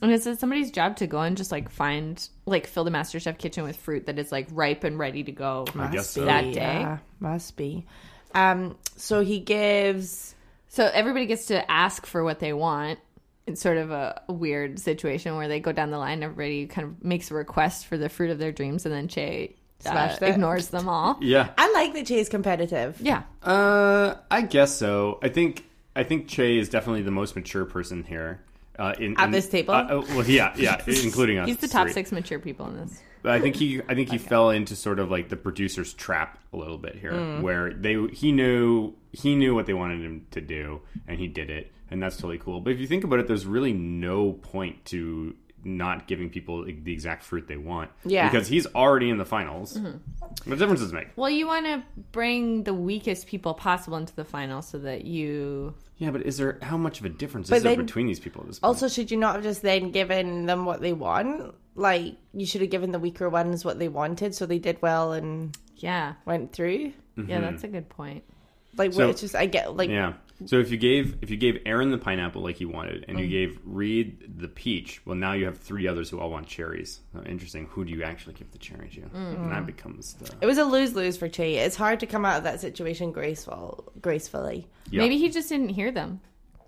Speaker 3: And is it somebody's job to go and just like find, like, fill the MasterChef kitchen with fruit that is like ripe and ready to go?
Speaker 2: I guess so.
Speaker 3: That day.
Speaker 4: Yeah, must be. Um, so he gives.
Speaker 3: So everybody gets to ask for what they want. It's sort of a, a weird situation where they go down the line. Everybody kind of makes a request for the fruit of their dreams, and then Che uh, ignores them all. [laughs]
Speaker 2: Yeah.
Speaker 4: I like that Jay's competitive.
Speaker 3: Yeah,
Speaker 2: Uh, I guess so. I think I think Che is definitely the most mature person here. Uh, in,
Speaker 4: At
Speaker 2: in-
Speaker 4: this table?
Speaker 2: Uh, uh, well, yeah, yeah, [laughs] including us.
Speaker 3: he's the top
Speaker 2: three.
Speaker 3: six mature people in this.
Speaker 2: But I think he, I think he fell into sort of like the producer's trap a little bit here, where they he knew he knew what they wanted him to do, and he did it, and that's totally cool. But if you think about it, there's really no point to not giving people the exact fruit they want,
Speaker 4: Yeah.
Speaker 2: because he's already in the finals. Mm-hmm. What difference does it make?
Speaker 3: Well, you want to bring the weakest people possible into the final so that you.
Speaker 2: Yeah, but is there how much of a difference
Speaker 4: But
Speaker 2: is there between these people at this point?
Speaker 4: Also, should you not have just then given them what they want? Like, you should have given the weaker ones what they wanted, so they did well and
Speaker 3: Yeah,
Speaker 4: went through. Mm-hmm.
Speaker 3: yeah, that's a good point.
Speaker 4: Like,
Speaker 2: So-
Speaker 4: it's just I get like
Speaker 2: Yeah. So if you gave if you gave Aaron the pineapple like he wanted,
Speaker 4: Mm.
Speaker 2: and you gave Reed the peach, well now you have three others who all want cherries. Oh, interesting. Who do you actually give the cherry to?
Speaker 4: Mm.
Speaker 2: And that becomes the
Speaker 4: it was a lose lose for Che. It's hard to come out of that situation graceful gracefully.
Speaker 2: yeah.
Speaker 3: Maybe he just didn't hear them.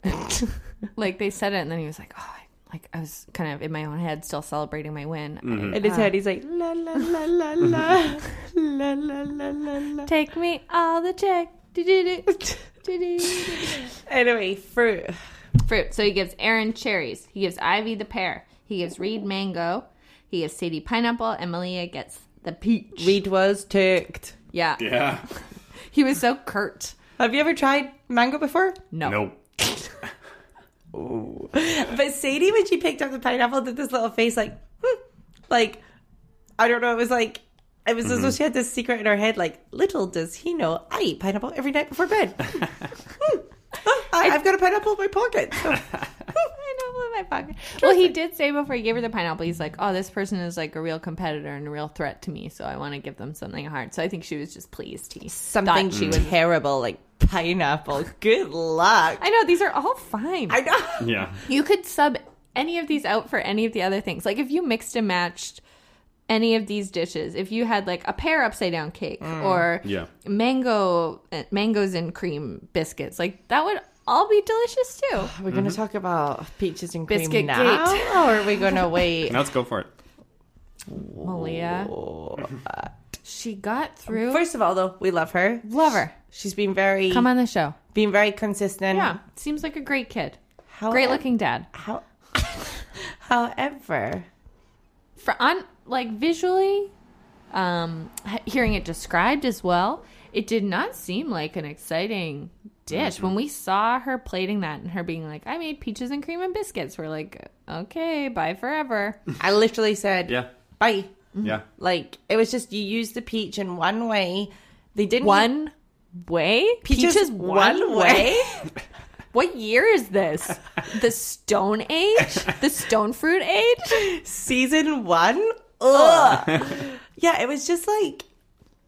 Speaker 3: [laughs] like they said it, and then he was like, "Oh, I, like I was kind of in my own head, still celebrating my win."
Speaker 2: Mm-hmm.
Speaker 4: In his head, he's like la la la la la [laughs] la la la la la.
Speaker 3: Take me all the check. [laughs]
Speaker 4: Anyway, fruit.
Speaker 3: Fruit. So he gives Aaron cherries. He gives Ivy the pear. He gives Reed mango. He gives Sadie pineapple, and Malia gets the peach.
Speaker 4: Reed was ticked.
Speaker 3: Yeah.
Speaker 2: Yeah. [laughs]
Speaker 3: He was so curt.
Speaker 4: Have you ever tried mango before?
Speaker 3: No.
Speaker 2: Nope. [laughs]
Speaker 4: But Sadie, when she picked up the pineapple, did this little face like, hmm. like, I don't know. It was like, it was mm-hmm. as though she had this secret in her head. Like, little does he know, I eat pineapple every night before bed. [laughs] Hmm. Oh, I, I've got a pineapple in my pocket. So, [laughs] hmm,
Speaker 3: pineapple in my pocket. Well, he did say before he gave her the pineapple, he's like, "Oh, this person is like a real competitor and a real threat to me, so I want to give them something hard." So I think she was just pleased. He
Speaker 4: something
Speaker 3: she was.
Speaker 4: terrible, like pineapple. Good luck.
Speaker 3: I know these are all fine.
Speaker 4: I know.
Speaker 2: Yeah.
Speaker 3: you could sub any of these out for any of the other things. Like if you mixed and matched any of these dishes, if you had like a pear upside down cake or
Speaker 2: Yeah.
Speaker 3: mango uh, mangoes and cream biscuits, like that would all be delicious too. [gasps]
Speaker 4: We're going to talk about peaches and cream
Speaker 3: Biscuit
Speaker 4: now,
Speaker 3: gate. [laughs]
Speaker 4: or are we going [laughs] to wait?
Speaker 2: Now let's go for it.
Speaker 3: Malia, she got through.
Speaker 4: First of all, though, we love her.
Speaker 3: Love her.
Speaker 4: She's been very,
Speaker 3: Come on the show.
Speaker 4: being very consistent.
Speaker 3: Yeah, seems like a great kid.
Speaker 4: How,
Speaker 3: Great looking dad.
Speaker 4: How, [laughs] however,
Speaker 3: For on like visually, um, hearing it described as well, it did not seem like an exciting dish. When we saw her plating that and her being like, "I made peaches and cream and biscuits," we're like, "Okay, bye forever." [laughs]
Speaker 4: I literally said,
Speaker 2: Yeah.
Speaker 4: bye.
Speaker 2: Yeah.
Speaker 4: Like, it was just you use the peach in one way. They didn't.
Speaker 3: one way
Speaker 4: Peaches one way? [laughs]
Speaker 3: what year is this? The Stone Age? The Stone Fruit Age? [laughs]
Speaker 4: Season one? Ugh. yeah, it was just like.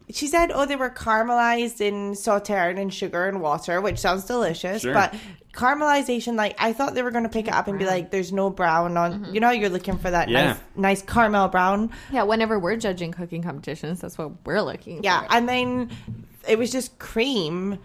Speaker 4: She said, oh, they were caramelized in sauteed in sugar and water, which sounds delicious.
Speaker 2: Sure.
Speaker 4: But caramelization, like, I thought they were going to pick it up and be like, there's no brown on. Mm-hmm. You know, you're looking for that
Speaker 2: Yeah.
Speaker 4: nice, nice caramel brown.
Speaker 3: Yeah, whenever we're judging cooking competitions, that's what we're looking
Speaker 4: Yeah,
Speaker 3: for.
Speaker 4: and then it was just cream,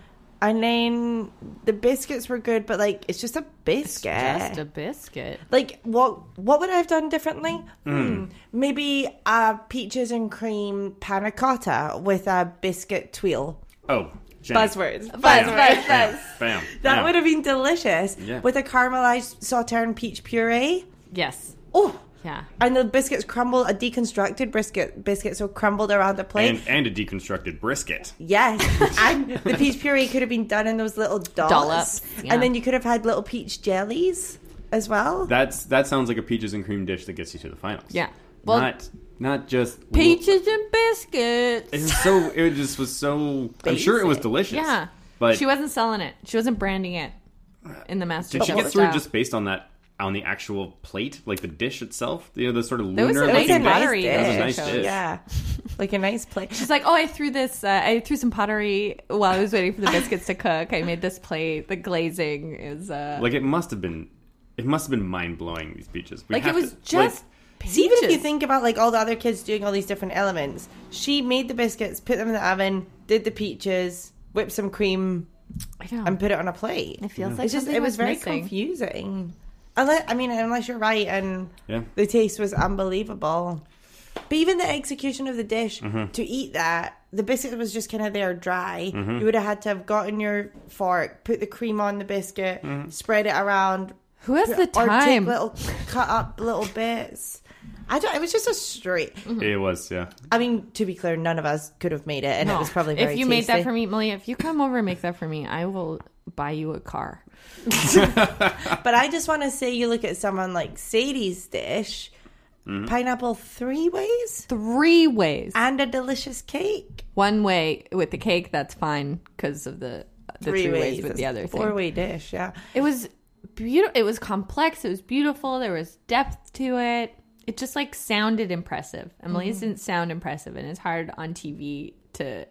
Speaker 4: and then the biscuits were good, but like it's just a biscuit.
Speaker 3: Just a biscuit.
Speaker 4: like what? What would I have done differently? Hmm. Maybe a peaches and cream panna cotta with a biscuit twirl.
Speaker 2: Oh. Jenny.
Speaker 4: Buzzwords.
Speaker 2: Bam.
Speaker 4: Buzzwords.
Speaker 2: Bam. Bam.
Speaker 4: That
Speaker 2: Bam.
Speaker 4: would have been delicious
Speaker 2: Yeah.
Speaker 4: with a caramelized sauteed peach puree.
Speaker 3: Yes.
Speaker 4: Oh.
Speaker 3: Yeah.
Speaker 4: And the biscuits crumbled, a deconstructed brisket biscuit so crumbled around the plate.
Speaker 2: and and a deconstructed brisket.
Speaker 4: Yes, [laughs] and the peach puree could have been done in those little dots,
Speaker 3: Dollops, yeah.
Speaker 4: and then you could have had little peach jellies as well.
Speaker 2: That's that sounds like a peaches and cream dish that gets you to the finals.
Speaker 3: Yeah. Well-
Speaker 2: not not just
Speaker 3: Peaches and biscuits.
Speaker 2: It was so. It just was so. I'm sure it was delicious.
Speaker 3: Yeah.
Speaker 2: but
Speaker 3: she wasn't selling it. She wasn't branding it in the master.
Speaker 2: did she get through
Speaker 3: style.
Speaker 2: just based on that on the actual plate, like the dish itself? You know, the sort of
Speaker 3: There was
Speaker 2: lunar
Speaker 3: a nice
Speaker 2: looking dish?
Speaker 3: pottery
Speaker 2: That was a
Speaker 3: dish.
Speaker 2: nice dish.
Speaker 4: Yeah, [laughs] like a nice plate.
Speaker 3: She's like, oh, I threw this. Uh, I threw some pottery while I was waiting for the biscuits to cook. I made this plate. The glazing is. Uh,
Speaker 2: Like it must have been. It must have been mind blowing. These peaches. We
Speaker 3: Like it was
Speaker 2: to- like,
Speaker 3: just
Speaker 4: See, even if you think about like all the other kids doing all these different elements, she made the biscuits, put them in the oven, did the peaches, whipped some cream,
Speaker 3: I know.
Speaker 4: and put it on a plate.
Speaker 3: It feels like
Speaker 4: it's just
Speaker 3: something
Speaker 4: it was very
Speaker 3: missing.
Speaker 4: confusing. Unless, I mean, unless you're right and
Speaker 2: Yeah.
Speaker 4: the taste was unbelievable. But even the execution of the dish
Speaker 2: Mm-hmm.
Speaker 4: to eat that, the biscuit was just kind of there dry. You would have had to have gotten your fork, put the cream on the biscuit,
Speaker 2: Mm-hmm.
Speaker 4: spread it around,
Speaker 3: Who has the
Speaker 4: or take
Speaker 3: time?
Speaker 4: little cut up little bits. I don't. It was just a straight.
Speaker 2: It was, yeah.
Speaker 4: I mean, to be clear, none of us could have made it, and it was probably very
Speaker 3: if you made that for me, Malia, if you come over and make that for me, I will buy you a car. [laughs]
Speaker 4: But I just want to say, you look at someone like Sadie's dish,
Speaker 2: Mm-hmm.
Speaker 4: pineapple three ways,
Speaker 3: Three ways.
Speaker 4: and a delicious cake.
Speaker 3: One way with the cake, that's fine because of the the three, ways, with the other thing.
Speaker 4: four way dish. Yeah,
Speaker 3: It was beautiful. It was complex. It was beautiful. There was depth to it. It just like sounded impressive. Emily's
Speaker 4: Mm-hmm.
Speaker 3: didn't sound impressive, and it's hard on TV to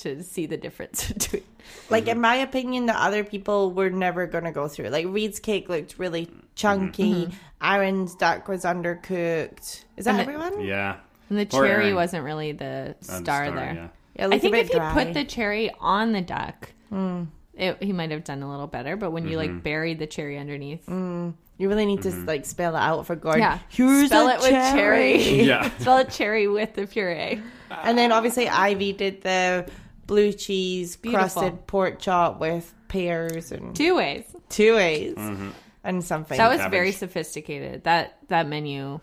Speaker 3: to see the difference [laughs] between.
Speaker 4: like in my opinion, the other people were never going to go through. Like Reed's cake looked really chunky. Aaron's duck was undercooked. Is that
Speaker 3: And the-
Speaker 4: everyone?
Speaker 2: Yeah.
Speaker 3: And the
Speaker 2: Or
Speaker 3: cherry
Speaker 2: Aaron.
Speaker 3: wasn't really the
Speaker 2: Uh,
Speaker 3: star, there.
Speaker 2: Yeah.
Speaker 4: Yeah,
Speaker 3: I think if he
Speaker 4: dry.
Speaker 3: put the cherry on the duck,
Speaker 4: Hmm.
Speaker 3: it, he might have done a little better. But when you
Speaker 2: Mm-hmm.
Speaker 3: like buried the cherry underneath,
Speaker 4: You really need to like spell it out for Gordon.
Speaker 3: yeah,
Speaker 4: Here's
Speaker 3: spell
Speaker 4: a
Speaker 3: it with cherry.
Speaker 2: Yeah. [laughs]
Speaker 3: spell it cherry with the puree.
Speaker 4: And then obviously Ivy did the blue cheese
Speaker 3: Beautiful.
Speaker 4: crusted pork chop with pears and
Speaker 3: Two ways.
Speaker 4: two A's
Speaker 2: Mm-hmm.
Speaker 4: and something.
Speaker 3: That was
Speaker 2: cabbage.
Speaker 3: very sophisticated. That that menu,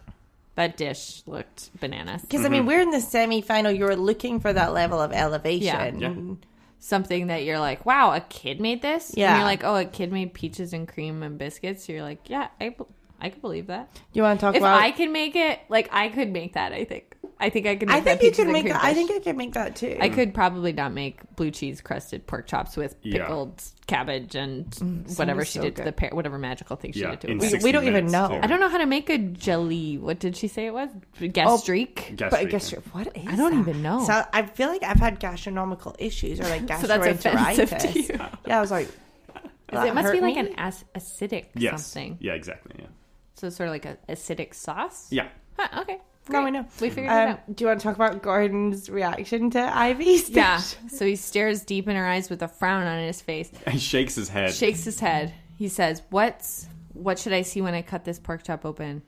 Speaker 3: that dish looked bananas.
Speaker 4: because I mean we're in the semi final. You're looking for that level of elevation.
Speaker 3: Yeah.
Speaker 2: Yeah.
Speaker 3: Something that you're like, wow, a kid made this. And
Speaker 4: Yeah.
Speaker 3: you're like, oh, a kid made peaches and cream and biscuits. You're like, yeah, I, be- I could believe that.
Speaker 4: You want to talk
Speaker 3: If
Speaker 4: about?
Speaker 3: I could make it, like I could make that. I think. I think I could. Make
Speaker 4: I think
Speaker 3: that
Speaker 4: you could make
Speaker 3: cream
Speaker 4: that. I think I could make that too.
Speaker 3: I could probably not make blue cheese crusted pork chops with
Speaker 2: Yeah.
Speaker 3: pickled cabbage and mm, whatever she
Speaker 4: so
Speaker 3: did to the
Speaker 4: good.
Speaker 3: pear, whatever magical thing she
Speaker 2: Yeah.
Speaker 3: did to it.
Speaker 4: We- we don't even know.
Speaker 2: too.
Speaker 3: I don't know how to make a jelly. What did she say it was?
Speaker 4: Oh,
Speaker 3: Gastrique.
Speaker 2: Guess
Speaker 4: But I guess
Speaker 2: can.
Speaker 4: what is
Speaker 3: I don't
Speaker 4: that?
Speaker 3: even know.
Speaker 4: So I feel like I've had gastronomical issues or like [laughs]
Speaker 3: So that's offensive to
Speaker 4: gastroenteritis.
Speaker 3: you.
Speaker 4: Yeah, I was like, [laughs]
Speaker 3: it must be
Speaker 4: hurt
Speaker 3: like
Speaker 4: me?
Speaker 3: an ac- acidic
Speaker 2: Yes.
Speaker 3: something.
Speaker 2: Yeah, exactly. Yeah.
Speaker 3: So it's sort of like an acidic sauce.
Speaker 2: Yeah.
Speaker 3: Huh, okay.
Speaker 4: Now we
Speaker 3: Great.
Speaker 4: know.
Speaker 3: We figured it
Speaker 4: Um,
Speaker 3: out.
Speaker 4: do you want to talk about Gordon's reaction to Ivy's?
Speaker 3: Yeah. [laughs] So he stares deep in her eyes with a frown on his face, [laughs]
Speaker 2: He shakes his head.
Speaker 3: shakes his head. He says, "What's what should I see when I cut this pork chop open?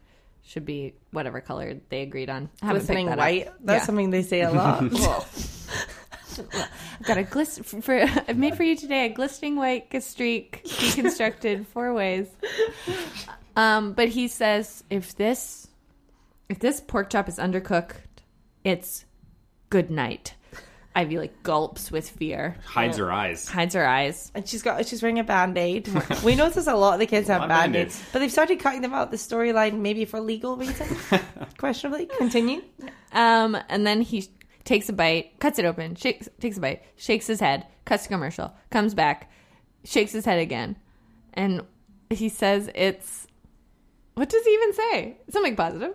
Speaker 3: Should be whatever color they agreed on. I haven't
Speaker 4: Glistening
Speaker 3: picked that up.
Speaker 4: white. That's
Speaker 3: Yeah.
Speaker 4: something they say a lot. [laughs]
Speaker 3: I've got a glist for I've made for you today a glistening white streak deconstructed four ways. Um, but he says if this if this pork chop is undercooked, it's good night. Ivy like gulps with fear,
Speaker 2: Hides her eyes.
Speaker 3: hides her eyes.
Speaker 4: and she's got she's wearing a band aid. [laughs] we notice a lot of the kids have
Speaker 2: lot of
Speaker 4: band aids,
Speaker 2: Band-Aids.
Speaker 4: but they've started cutting them out the storyline maybe for legal reasons. [laughs] Questionably. Continue.
Speaker 3: Um, and then he takes a bite, cuts it open, shakes, takes a bite, shakes his head, cuts the commercial, comes back, shakes his head again, and he says it's. What does he even say? Something positive.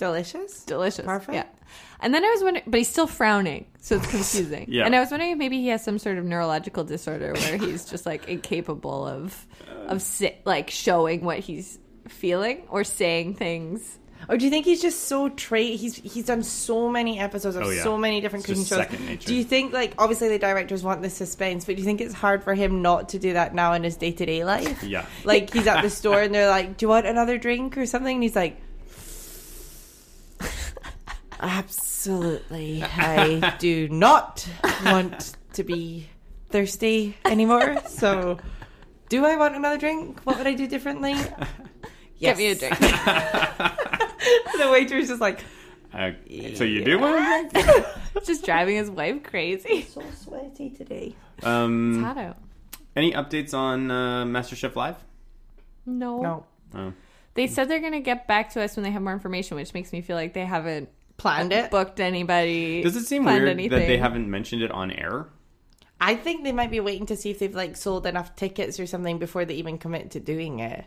Speaker 4: Delicious.
Speaker 3: delicious.
Speaker 4: Perfect.
Speaker 3: Yeah. And then I was wondering, but he's still frowning, so it's [laughs] confusing.
Speaker 2: Yeah.
Speaker 3: And I was wondering if maybe he has some sort of neurological disorder where he's just like incapable of of si- like showing what he's feeling or saying things.
Speaker 4: Or do you think he's just so trait? He's he's done so many episodes of
Speaker 2: Oh, yeah.
Speaker 4: so many different
Speaker 2: It's
Speaker 4: cooking
Speaker 2: just
Speaker 4: shows.
Speaker 2: second nature.
Speaker 4: Do you think like obviously the directors want the suspense, but do you think it's hard for him not to do that now in his day to day life?
Speaker 2: Yeah.
Speaker 4: Like he's at the store and they're like, "Do you want another drink or something?" And he's like, "Absolutely, I do not want to be thirsty anymore." So, do I want another drink? What would I do differently? [laughs]
Speaker 3: Get me a drink. [laughs]
Speaker 4: the waiter's just like,
Speaker 2: Uh, so you do want to drink?
Speaker 3: just driving his wife crazy.
Speaker 4: "So sweaty today."
Speaker 2: Um,
Speaker 3: Hot out.
Speaker 2: any updates on uh, MasterChef Live?
Speaker 3: No.
Speaker 4: No.
Speaker 2: Oh.
Speaker 3: They said they're going to get back to us when they have more information, which makes me feel like they haven't
Speaker 4: Planned it.
Speaker 3: booked anybody.
Speaker 2: Does it seem weird
Speaker 3: anything.
Speaker 2: that they haven't mentioned it on air?
Speaker 4: I think they might be waiting to see if they've like sold enough tickets or something before they even commit to doing it.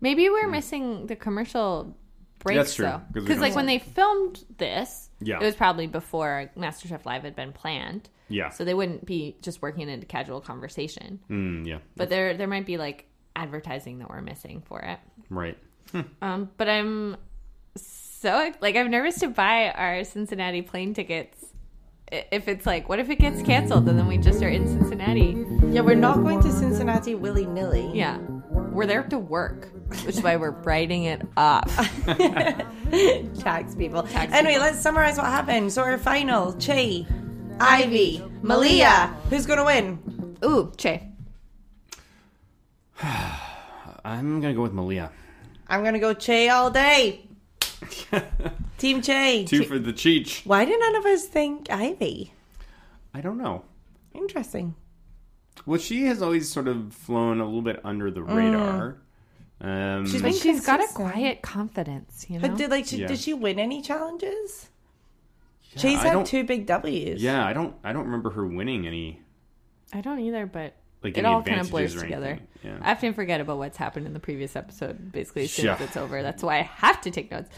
Speaker 3: Maybe we're missing the commercial breaks
Speaker 2: That's true,
Speaker 3: though,
Speaker 2: 'cause we
Speaker 3: because like
Speaker 2: see
Speaker 3: when they filmed this,
Speaker 2: Yeah.
Speaker 3: it was probably before MasterChef Live had been planned,
Speaker 2: Yeah.
Speaker 3: so they wouldn't be just working into casual conversation.
Speaker 2: Mm, yeah.
Speaker 3: But there, there might be like advertising that we're missing for it.
Speaker 2: Right.
Speaker 3: Um, but I'm so like I'm nervous to buy our Cincinnati plane tickets. If it's like, what if it gets canceled and then we just are in Cincinnati?
Speaker 4: Yeah, we're not going to Cincinnati willy nilly.
Speaker 3: Yeah, we're there to work, which is why we're writing it off. [laughs]
Speaker 4: Tax people. anyway, let's summarize what happened. So our final, Che, Ivy, Malia. Who's gonna win?
Speaker 3: Ooh, Che. [sighs]
Speaker 2: I'm gonna go with Malia.
Speaker 4: I'm gonna go Che all day. [laughs] Team Che.
Speaker 2: Two
Speaker 4: Che-
Speaker 2: for the Cheech.
Speaker 4: Why did none of us think Ivy?
Speaker 2: I don't know.
Speaker 4: Interesting.
Speaker 2: Well, she has always sort of flown a little bit under the radar. Um,
Speaker 4: She's
Speaker 3: But
Speaker 4: been
Speaker 3: she's got a
Speaker 4: consistent.
Speaker 3: quiet confidence, you know.
Speaker 4: But did like she,
Speaker 2: Yeah.
Speaker 4: did she win any challenges? Che's
Speaker 2: I
Speaker 4: had
Speaker 2: don't-
Speaker 4: two big W's.
Speaker 2: yeah, I don't. I don't remember her winning any.
Speaker 3: I don't either, but
Speaker 2: Like
Speaker 3: it all kind of blurs together.
Speaker 2: Yeah.
Speaker 3: I have to forget about what's happened in the previous episode, basically as soon as it's over. That's why I have to take notes.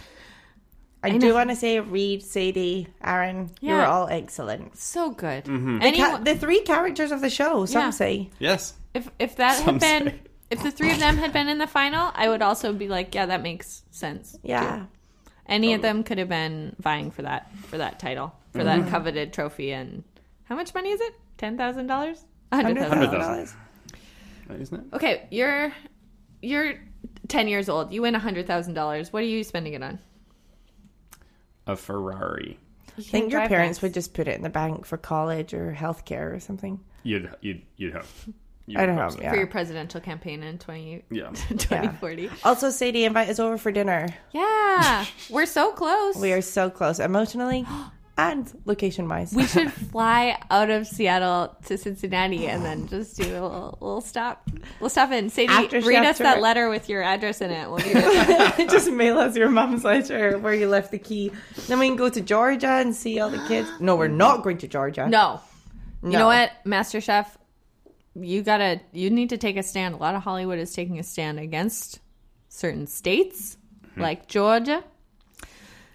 Speaker 4: I, do want to say Reed, Sadie, Aaron, you were
Speaker 3: Yeah.
Speaker 4: all excellent.
Speaker 3: So good.
Speaker 2: Mm-hmm.
Speaker 4: Ca-
Speaker 3: Anyone,
Speaker 4: the three characters of the show, some
Speaker 3: Yeah.
Speaker 4: say.
Speaker 2: Yes.
Speaker 3: if if that
Speaker 2: Some
Speaker 3: had been
Speaker 2: say. [laughs]
Speaker 3: if the three of them had been in the final, I would also be like, yeah, that makes sense.
Speaker 4: Yeah.
Speaker 3: Any of them could have been vying for that for that title for
Speaker 2: Mm-hmm.
Speaker 3: that coveted trophy. And how much money is it? Ten thousand dollars? Hundred thousand.
Speaker 2: Hundred
Speaker 4: $100,000.
Speaker 2: Isn't it?
Speaker 3: Okay, you're you're ten years old. You win hundred thousand dollars. What are you spending it on?
Speaker 2: A Ferrari.
Speaker 4: I think your parents would just put it in the bank for college or healthcare or something.
Speaker 2: You'd you'd you'd hope. You
Speaker 4: I don't
Speaker 2: hope
Speaker 4: know,
Speaker 2: so.
Speaker 4: yeah.
Speaker 3: for your presidential campaign in 20,
Speaker 2: Yeah. [laughs]
Speaker 3: 2040.
Speaker 4: Also, Sadie, invite us over for dinner.
Speaker 3: Yeah, [laughs] we're so close.
Speaker 4: We are so close emotionally [gasps] [gasps] and location wise.
Speaker 3: We should [laughs] fly out of Seattle to Cincinnati and then just do a little, little stop. We'll stop in. Sadie,
Speaker 4: After
Speaker 3: read us
Speaker 4: chapter-
Speaker 3: that letter with your address in it. We'll be [laughs] right
Speaker 4: just mail us your mom's letter where you left the key. Then we can go to Georgia and see all the kids. No, we're not going to Georgia.
Speaker 3: No. You know what, MasterChef? You gotta. You need to take a stand. A lot of Hollywood is taking a stand against certain states, mm-hmm. like Georgia.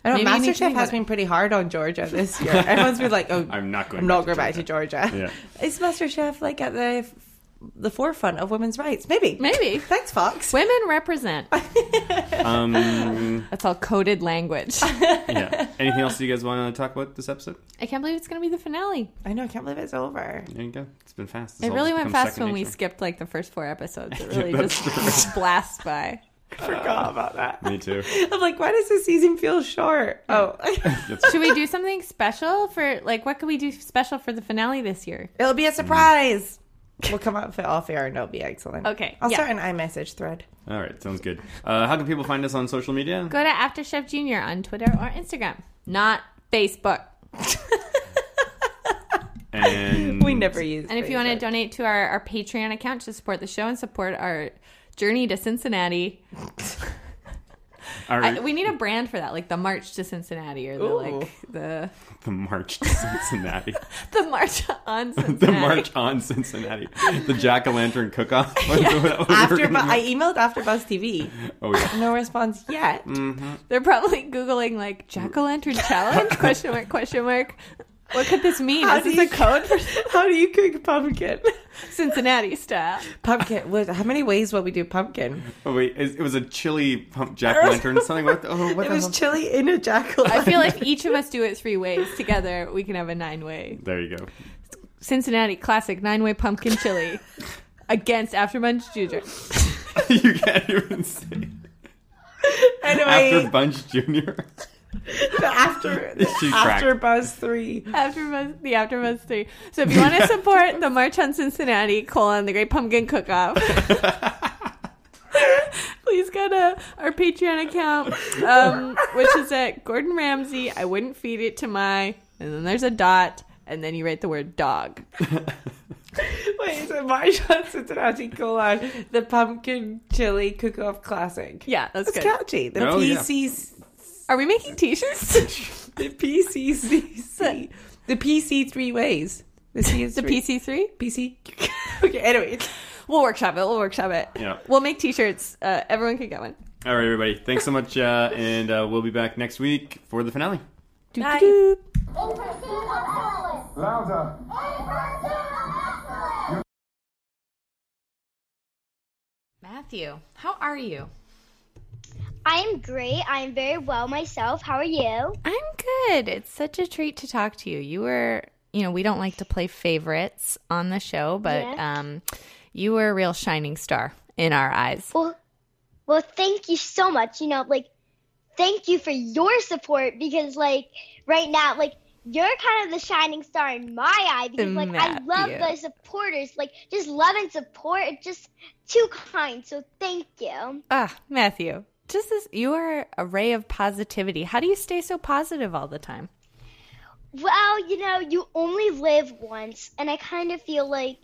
Speaker 4: I know
Speaker 3: Maybe you need to
Speaker 4: MasterChef has been pretty hard on Georgia this [laughs] year. Everyone's been like, "Oh,
Speaker 2: I'm not going
Speaker 4: I'm not
Speaker 2: back
Speaker 4: going
Speaker 2: to
Speaker 4: back to Georgia."
Speaker 2: Yeah.
Speaker 4: Is MasterChef like at the the forefront of women's rights? Maybe.
Speaker 3: Maybe.
Speaker 4: Thanks, Fox.
Speaker 3: Women represent. [laughs]
Speaker 2: Um.
Speaker 3: That's all coded language. [laughs]
Speaker 2: Yeah. Anything else you guys want to talk about this episode?
Speaker 3: I can't believe it's gonna be the finale.
Speaker 4: I know. I can't believe it's over.
Speaker 2: There you go. It's been fast. It's
Speaker 3: It really went fast
Speaker 2: second
Speaker 3: when we skipped like the first four episodes. It really
Speaker 2: that's
Speaker 3: just, just blast by. [laughs]
Speaker 4: Forgot about that.
Speaker 2: Me too.
Speaker 4: I'm like, why does this season feel short? Oh, [laughs]
Speaker 3: Should we do something special for like what could we do special for the finale this year?
Speaker 4: it'll be a surprise. We'll come up with it off air and it'll be excellent.
Speaker 3: Okay,
Speaker 4: I'll
Speaker 3: yeah.
Speaker 4: start an iMessage thread.
Speaker 2: All right. Sounds good. Uh, how can people find us on social media?
Speaker 3: Go to After Chef Junior on Twitter or Instagram, not Facebook. [laughs]
Speaker 2: And
Speaker 4: We never use.
Speaker 3: And if you want to donate to our, our Patreon account to support the show and support our journey to Cincinnati,
Speaker 2: Our,
Speaker 3: I, we need a brand for that, like the March to Cincinnati or the
Speaker 4: Ooh.
Speaker 3: like the
Speaker 2: the march to Cincinnati. [laughs]
Speaker 3: the [laughs] March on Cincinnati.
Speaker 2: the march on Cincinnati. The jack o' lantern cook off. [laughs]
Speaker 4: After Bu- I emailed AfterBuzz TV,
Speaker 2: oh yeah.
Speaker 4: no response yet. Mm-hmm.
Speaker 3: They're probably googling like jack o' lantern challenge question mark question mark. What could this mean?
Speaker 4: How
Speaker 3: Is
Speaker 4: do
Speaker 3: this a code for [laughs]
Speaker 4: How do you cook pumpkin?
Speaker 3: Cincinnati style?
Speaker 4: Pumpkin. What, how many ways will we do pumpkin?
Speaker 2: Oh wait, it, it was a chili pump jack o' lantern. Something. What? the- Oh, what
Speaker 4: It
Speaker 2: the
Speaker 4: was
Speaker 2: hell?
Speaker 4: chili in a jack o' lantern.
Speaker 3: I feel like each of us do it three ways together, we can have a nine way
Speaker 2: There you go.
Speaker 3: Cincinnati classic nine way pumpkin chili against After Bunch Junior. [laughs]
Speaker 2: you can't even say.
Speaker 4: Anyway,
Speaker 2: After Bunch Junior. [laughs]
Speaker 4: the after
Speaker 2: She
Speaker 4: after. Buzz three.
Speaker 3: After Buzz, the After Buzz three. So if you want to support the March on Cincinnati colon the Great Pumpkin Cook Off. [laughs] Please go to our Patreon account, um, which is at Gordon Ramsay. I wouldn't feed it to my, and then there's a dot, and then you write the word dog. [laughs]
Speaker 4: Wait, so Marshall Cincinnati colon the pumpkin chili cook off classic.
Speaker 3: Yeah, that's
Speaker 4: That's
Speaker 3: good.
Speaker 4: catchy. The
Speaker 2: Oh, yeah.
Speaker 4: PCC,
Speaker 3: Are we making T-shirts? [laughs]
Speaker 4: the PCCC, [laughs] the PC three ways. The C is
Speaker 3: the
Speaker 4: three.
Speaker 3: PC three.
Speaker 4: PC. okay. Anyway,
Speaker 3: We'll workshop it. We'll workshop it.
Speaker 2: Yeah.
Speaker 3: We'll make T-shirts. Uh, everyone can get one.
Speaker 2: All right, everybody. Thanks so much, uh, and uh, we'll be back next week for the finale.
Speaker 3: Bye.
Speaker 7: Louder.
Speaker 3: Matthew. Matthew, how are you?
Speaker 1: I am great. I am very well myself. How are you?
Speaker 3: I'm good. It's such a treat to talk to you. You were, you know, we don't like to play favorites on the show, but
Speaker 1: Yeah.
Speaker 3: um, you were a real shining star in our eyes.
Speaker 1: Well, well, thank you so much. You know, like, thank you for your support because, like, right now, like, you're kind of the shining star in my eye because, like, I love the supporters. Like, just love and support. It's just too kind. So thank you.
Speaker 3: Ah, Matthew, just this, you are a ray of positivity. How do you stay so positive all the time?
Speaker 1: Well, you know, you only live once, and I kind of feel like,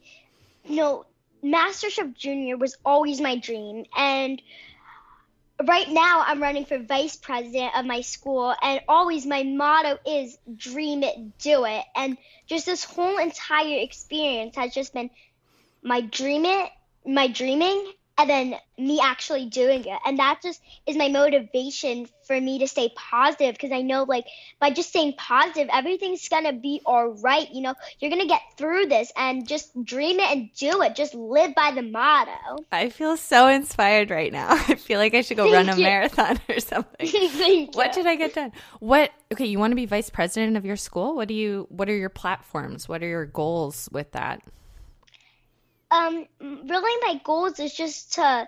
Speaker 1: you know, MasterChef Junior was always my dream, and right now I'm running for vice president of my school, and always my motto is dream it, do it, and just this whole entire experience has just been my dream it, my dreaming, and then me actually doing it, and that just is my motivation for me to stay positive because I know like by just staying positive, everything's gonna be all right. You know, you're gonna get through this and just dream it and do it. Just live by the motto.
Speaker 3: I feel so inspired right now. [laughs] I feel like I should go run a marathon or [laughs] something. [laughs]
Speaker 1: Thank
Speaker 3: What
Speaker 1: you.
Speaker 3: did I get done? What? Okay, you want to be vice president of your school? What do you? What are your platforms? What are your goals with that?
Speaker 1: Um really my goals is just to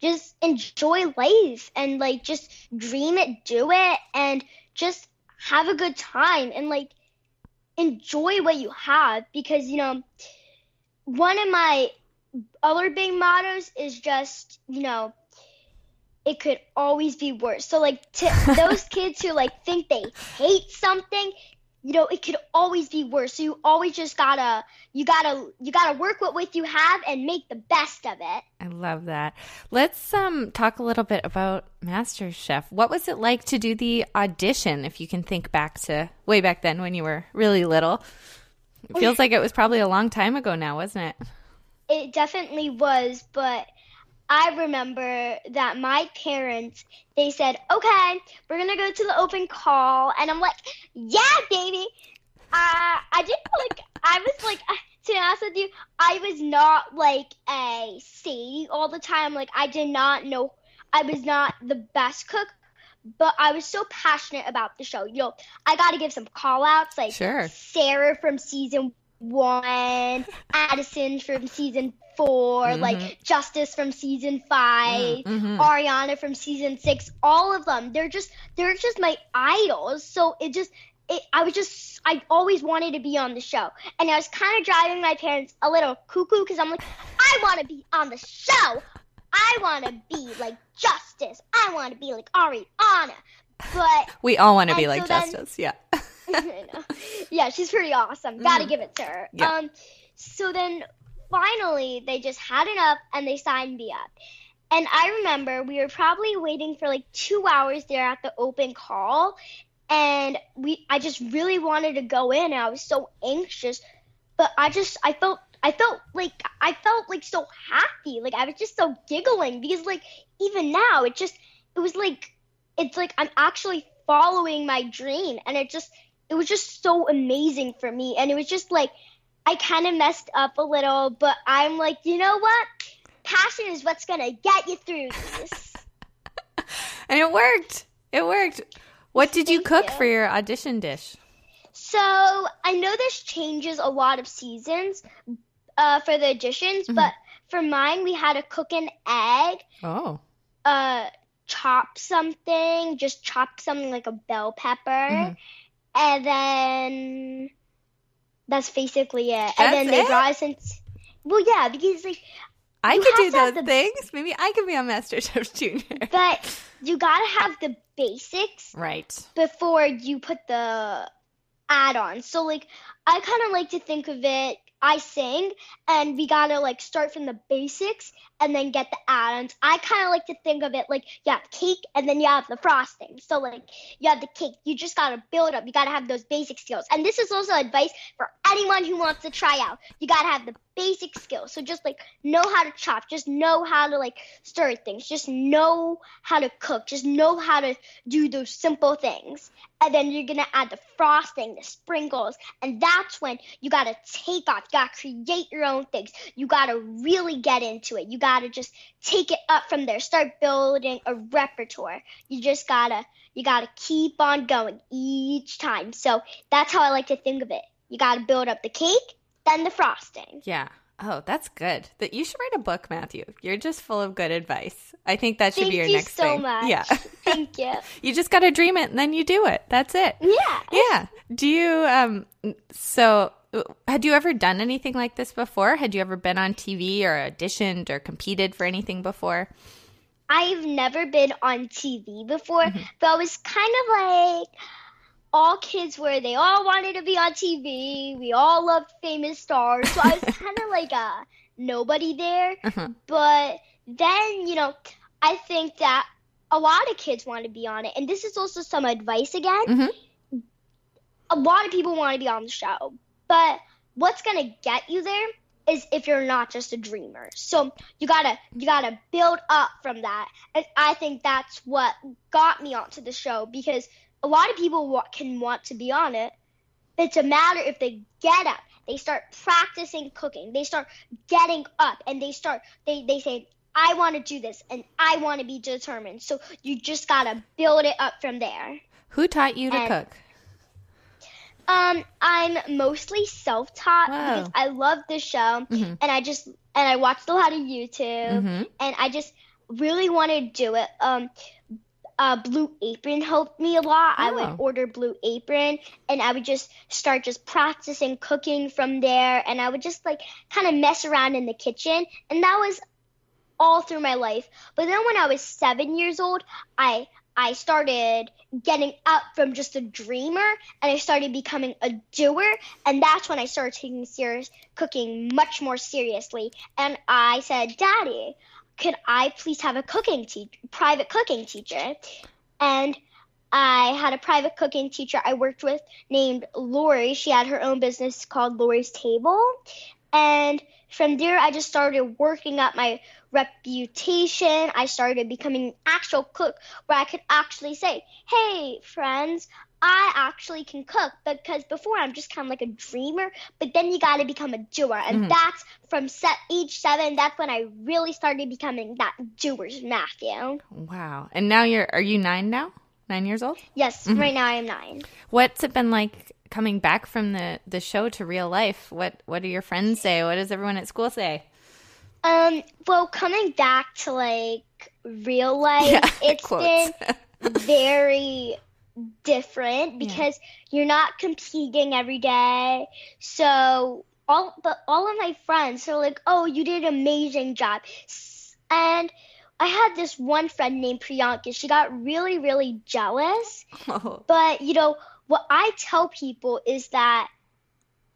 Speaker 1: just enjoy life and like just dream it, do it, and just have a good time and like enjoy what you have because you know one of my other big mottos is just you know it could always be worse. So like to [laughs] those kids who like think they hate something you know it could always be worse so you always just gotta you gotta you gotta work with what you have and make the best of it
Speaker 3: I love that. Let's um talk a little bit about MasterChef What was it like to do the audition? If you can think back to way back then when you were really little, it feels like it was probably a long time ago now, wasn't it?
Speaker 1: It definitely was, but I remember that my parents they said, "Okay, we're gonna go to the open call," and I'm like, "Yeah, baby." Uh, I didn't like. I was like, uh, to be honest with you, I was not like a Sadie all the time. Like, I did not know. I was not the best cook, but I was so passionate about the show. You know, I got to give some call outs, like
Speaker 3: Sure.
Speaker 1: Sarah from season one, Addison from season 4 mm-hmm. like Justice from season 5 mm, mm-hmm. Ariana from season six. All of them, they're just they're just my idols. So it just it, I was just I always wanted to be on the show, and I was kind of driving my parents a little cuckoo because I'm like I want to be on the show. I want to be like Justice. I want to be like Ariana. But
Speaker 3: We all want to be like
Speaker 1: so then-
Speaker 3: Justice. Yeah. [laughs] [laughs]
Speaker 1: Know. Yeah, she's pretty awesome. Gotta give it to her.
Speaker 3: Yeah.
Speaker 1: Um, so then finally they just had enough and they signed me up. And I remember we were probably waiting for like two hours there at the open call, and we I just really wanted to go in. And I was so anxious, but I just I felt I felt like I felt like so happy. Like I was just so giggling because like even now it just it was like it's like I'm actually following my dream and it just it was just so amazing for me and it was just like I kind of messed up a little but I'm like you know what passion is what's gonna get you through this [laughs]
Speaker 3: And it worked. It worked. What did you
Speaker 1: Thank
Speaker 3: cook
Speaker 1: you.
Speaker 3: for your audition dish?
Speaker 1: so I know this changes a lot of seasons uh, for the auditions but for mine we had to cook an egg
Speaker 3: Oh.
Speaker 1: uh chop something, just chop something like a bell pepper,
Speaker 3: Mhm.
Speaker 1: And then that's basically it.
Speaker 3: That's
Speaker 1: and then they
Speaker 3: it?
Speaker 1: brought us in. Well, yeah, because like,
Speaker 3: I
Speaker 1: You
Speaker 3: could do
Speaker 1: have to have
Speaker 3: those
Speaker 1: the-
Speaker 3: things. Maybe I could be on MasterChef [laughs] Junior.
Speaker 1: but you gotta have the basics
Speaker 3: Right.
Speaker 1: before you put the add-ons. So like, I kind of like to think of it. I sing, and we gotta like start from the basics and then get the add-ons. I kind of like to think of it like you have cake and then you have the frosting. So like you have the cake, you just gotta build up. You gotta have those basic skills. And this is also advice for anyone who wants to try out. You gotta have the basic skills. So just like know how to chop, just know how to like stir things, just know how to cook, just know how to do those simple things. And then you're gonna add the frosting, the sprinkles, and that's when you gotta take off. You gotta create your own things. You gotta really get into it. You gotta just take it up from there. Start building a repertoire. You just gotta you gotta keep on going each time. So that's how I like to think of it. You gotta build up the cake, then the frosting.
Speaker 3: Yeah. Oh, that's good. That you should write a book, Matthew. You're just full of good advice. I think that should
Speaker 1: Thank
Speaker 3: be your
Speaker 1: you
Speaker 3: next
Speaker 1: so
Speaker 3: thing.
Speaker 1: much.
Speaker 3: Yeah. [laughs]
Speaker 1: Thank you. [laughs]
Speaker 3: you just got to dream it and then you do it. That's it.
Speaker 1: Yeah.
Speaker 3: Yeah. Do you um so had you ever done anything like this before? Had you ever been on TV or auditioned or competed for anything before?
Speaker 1: I've never been on TV before,
Speaker 3: Mm-hmm.
Speaker 1: but I was kind of like all kids were. They all wanted to be on TV. We all loved famous stars. So I was [laughs] kind of like a nobody there.
Speaker 3: Uh-huh.
Speaker 1: But then, you know, I think that a lot of kids want to be on it. And this is also some advice again.
Speaker 3: Mhm.
Speaker 1: A lot of people want to be on the show. But what's going to get you there is if you're not just a dreamer. So you gotta you gotta build up from that, and I think that's what got me onto the show because a lot of people wa- can want to be on it. It's a matter if they get up, they start practicing cooking, they start getting up, and they start they they say. I want to do this and I want to be determined. So you just gotta build it up from there.
Speaker 3: Who taught you to
Speaker 1: And-
Speaker 3: cook?
Speaker 1: Um, I'm mostly self-taught
Speaker 3: Wow.
Speaker 1: because I love the show,
Speaker 3: Mhm.
Speaker 1: and I just and I watched a lot of YouTube,
Speaker 3: Mhm.
Speaker 1: and I just really want to do it. Um, uh, Blue Apron helped me a lot. I
Speaker 3: Oh.
Speaker 1: would order Blue Apron, and I would just start just practicing cooking from there, and I would just like kind of mess around in the kitchen, and that was all through my life. But then when I was seven years old, I I started getting up from just a dreamer and I started becoming a doer and that's when I started taking serious cooking much more seriously and I said, "Daddy, could I please have a cooking teach private cooking teacher?" And I had a private cooking teacher I worked with named Lori. She had her own business called Lori's Table. And from there, I just started working up my reputation. I started becoming an actual cook where I could actually say, hey, friends, I actually can cook because before I'm just kind of like a dreamer, but then you got to become a doer. And
Speaker 3: Mhm.
Speaker 1: that's from set age seven, that's when I really started becoming that doer's Matthew.
Speaker 3: Wow. And now you're are you 9 now? 9 years old?
Speaker 1: Yes, right now I am nine.
Speaker 3: What's it been like coming back from the the show to real life? What what do your friends say? What does everyone at school say?
Speaker 1: Um, well, coming back to like real [laughs] life,
Speaker 3: Yeah, [laughs]
Speaker 1: it's been [laughs] very different because you're not competing every day. So all but all of my friends are like, "Oh, you did an amazing job," and I had this one friend named Priyanka. She got really, really jealous.
Speaker 3: Oh. [laughs]
Speaker 1: But you know what I tell people is that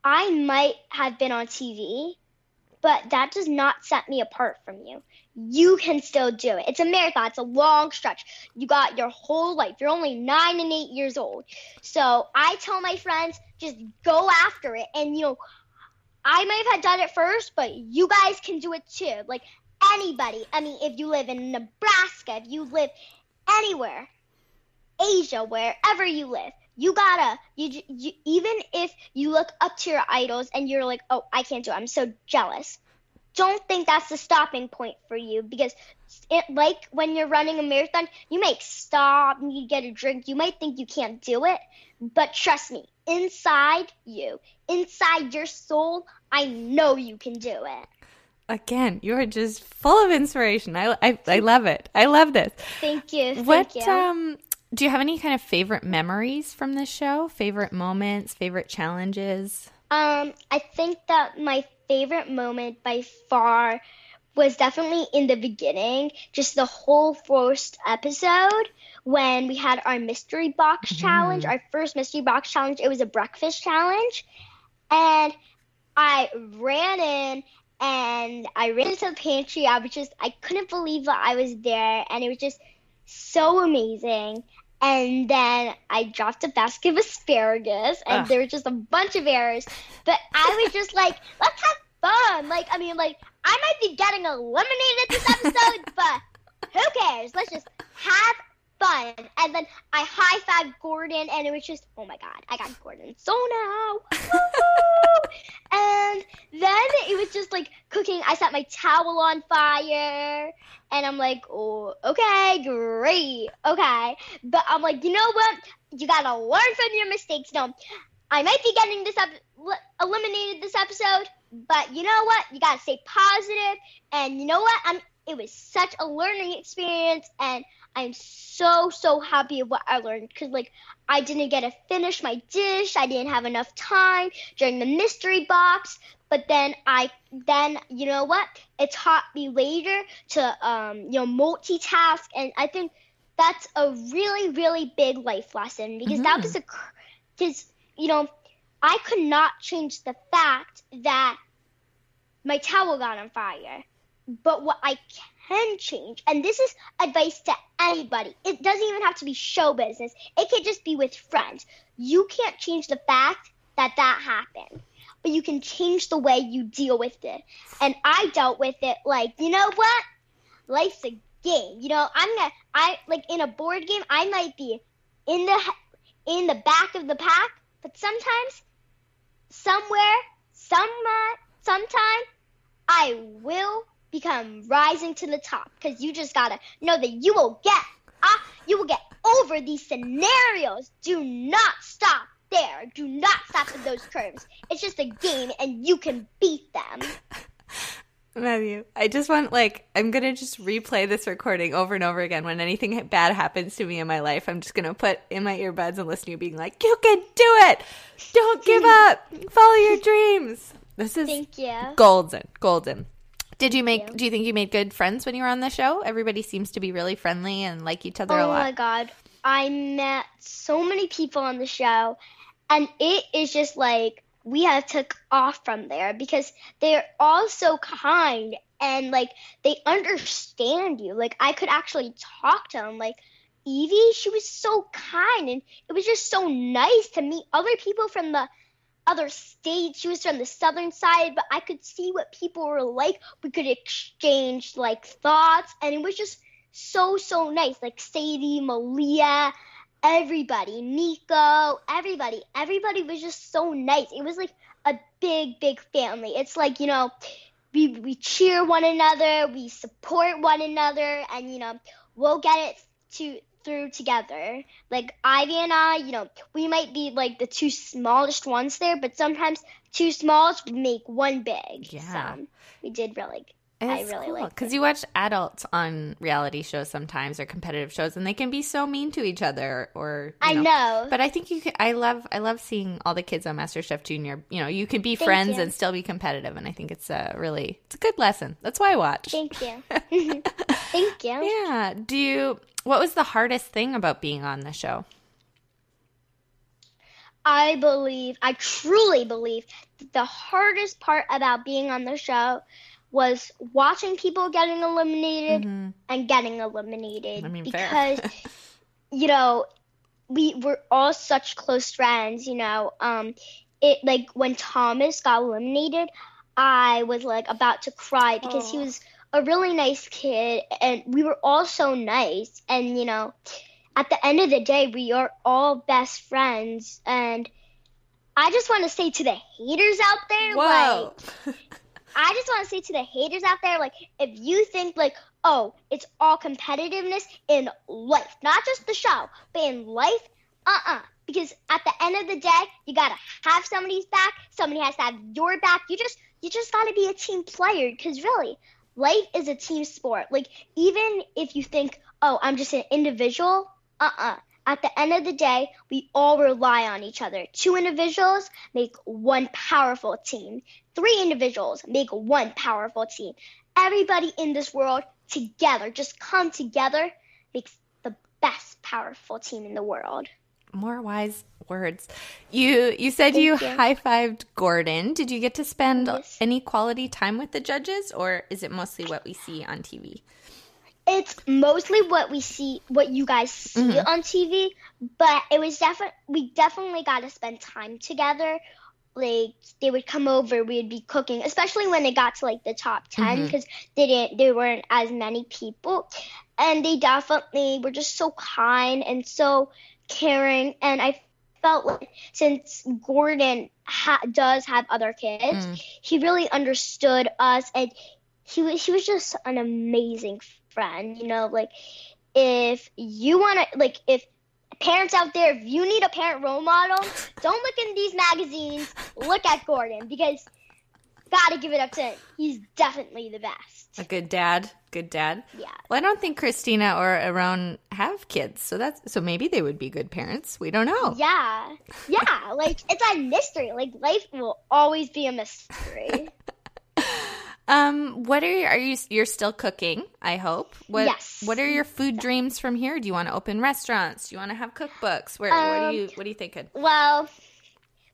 Speaker 1: I might have been on TV, but that does not set me apart from you. You can still do it. It's a marathon. It's a long stretch. You got your whole life. You're only nine and eight years old. So I tell my friends, just go after it. And you know, I might have done it first, but you guys can do it too. Like anybody. I mean, if you live in Nebraska, if you live anywhere, Asia, wherever you live, you gotta you, you even if you look up to your idols and you're like, oh, I can't do it. I'm so jealous. Don't think that's the stopping point for you because it like when you're running a marathon, you might stop, and you get a drink, you might think you can't do it, but trust me, inside you, inside your soul, I know you can do it.
Speaker 3: Again, you are just full of inspiration. I, I I love it. I love this.
Speaker 1: Thank you. Thank
Speaker 3: What
Speaker 1: you.
Speaker 3: um do you have any kind of favorite memories from this show? Favorite moments, favorite challenges?
Speaker 1: Um, I think that my favorite moment by far was definitely in the beginning, just the whole first episode when we had our mystery box mm-hmm. challenge, our first mystery box challenge. It was a breakfast challenge. And I ran in and I ran into the pantry. I was just, I couldn't believe that I was there. And it was just so amazing. And then I dropped a basket of asparagus, and
Speaker 3: Ugh.
Speaker 1: there was just a bunch of errors. But I was just like, let's have fun. Like, I mean, like, I might be getting eliminated this episode, [laughs] but who cares? Let's just have fun. And then I high fived Gordon, and it was just, oh my god, I got Gordon so now. [laughs] and then it was just like cooking. I set my towel on fire, and I'm like, oh, okay, great, okay. But I'm like, you know what? You gotta learn from your mistakes. No, I might be getting this up eliminated this episode, but you know what? You gotta stay positive, and you know what? I'm. It was such a learning experience, and I'm so so happy of what I learned because like I didn't get to finish my dish. I didn't have enough time during the mystery box. But then I then you know what? It taught me later to um you know multitask, and I think that's a really really big life lesson because that was a because you know I could not change the fact that my towel got on fire. But what I can change, and this is advice to anybody, it doesn't even have to be show business, it could just be with friends. You can't change the fact that that happened, but you can change the way you deal with it. And I dealt with it like, you know what? Life's a game. You know, I'm gonna, I like in a board game, I might be in the in the back of the pack, but sometimes, somewhere, some uh, sometime, I will become rising to the top because you just gotta know that you will get uh, you will get over these scenarios. Do not stop there. Do not stop at those curves. It's just a game and you can beat them. [laughs]
Speaker 3: Matthew, I just want like I'm gonna just replay this recording over and over again. When anything bad happens to me in my life, I'm just gonna put in my earbuds and listen to you being like, "You can do it! Don't give [laughs] up! Follow your dreams." This is
Speaker 1: Thank you.
Speaker 3: golden, golden. Did you make? Do you think you made good friends when you were on the show? Everybody seems to be really friendly and like each other a
Speaker 1: Oh my god. I met so many people on the show and it is just like we have took off from there because they're all so kind and like they understand you. Like I could actually talk to them. Like Evie, she was so kind and it was just so nice to meet other people from the other states. She was from the southern side, but I could see what people were like. We could exchange like thoughts, and it was just so so nice. Like Sadie, Malia, everybody, Nico, everybody, everybody was just so nice. It was like a big big family. It's like you know, we we cheer one another, we support one another, and you know, we'll get it to through together. Like Ivy and I, you know, we might be like the two smallest ones there, but sometimes two smalls make one big.
Speaker 3: Yeah.
Speaker 1: So we did really. I
Speaker 3: It's
Speaker 1: really
Speaker 3: cool
Speaker 1: liked
Speaker 3: because you watch adults on reality shows sometimes or competitive shows, and they can be so mean to each other. Or
Speaker 1: I know.
Speaker 3: But I think you can. I love. I love seeing all the kids on MasterChef Junior. You know, you can be friends
Speaker 1: you.
Speaker 3: and still be competitive, and I think it's a really it's a good lesson. That's why I watch.
Speaker 1: Thank you. [laughs] [laughs] Thank you.
Speaker 3: yeah. Do you? What was the hardest thing about being on the show?
Speaker 1: I believe, I truly believe, the hardest part about being on the show was watching people getting eliminated and getting eliminated.
Speaker 3: Mm-hmm. I mean,
Speaker 1: because, [laughs] you know, we were all such close friends. You know, um, it like when Thomas got eliminated, I was like about to cry because he was a really nice kid, and we were all so nice. And you know, at the end of the day, we are all best friends. And I just want to say to the haters out there, like, [laughs] I just want to say to the haters out there, like, if you think, like, oh, it's all competitiveness in life, not just the show, but in life, uh uh Because at the end of the day, you gotta have somebody's back. Somebody has to have your back. You just, you just gotta be a team player. Because really, life is a team sport. Like, even if you think, oh, I'm just an individual, uh uh At the end of the day, we all rely on each other. Two individuals make one powerful team. Three individuals make one powerful team. Everybody in this world together, just come together, makes the best powerful team in the world.
Speaker 3: More wise words. You you said you,
Speaker 1: you.
Speaker 3: high fived Gordon. Did you get to spend
Speaker 1: Yes.
Speaker 3: any quality time with the judges, or is it mostly what we see on TV?
Speaker 1: It's mostly what we see, what you guys see mm-hmm. on TV, but it was definitely we definitely got to spend time together. Like they would come over, we'd be cooking, especially when it got to like the top ten mm-hmm. because they didn't, there weren't as many people, and they definitely were just so kind and so caring. And I felt like since Gordon ha- does have other kids, mm. he really understood us, and he was he was just an amazing friend. You know, like if you want to, like if parents out there, if you need a parent role model, [laughs] don't look in these magazines. Look at Gordon because gotta give it up to him. He's definitely the best.
Speaker 3: A good dad. Good dad.
Speaker 1: Yeah.
Speaker 3: Well, I don't think Christina or Aaron have kids, so that's so maybe they would be good parents. We don't know.
Speaker 1: Yeah, yeah. Like it's a mystery. Like life will always be a mystery. [laughs]
Speaker 3: Um, what are you, are you you're still cooking? I hope. What,
Speaker 1: Yes.
Speaker 3: What are your food dreams from here? Do you want to open restaurants? Do you want to have cookbooks? Where what are
Speaker 1: Um,
Speaker 3: you what are you thinking?
Speaker 1: well,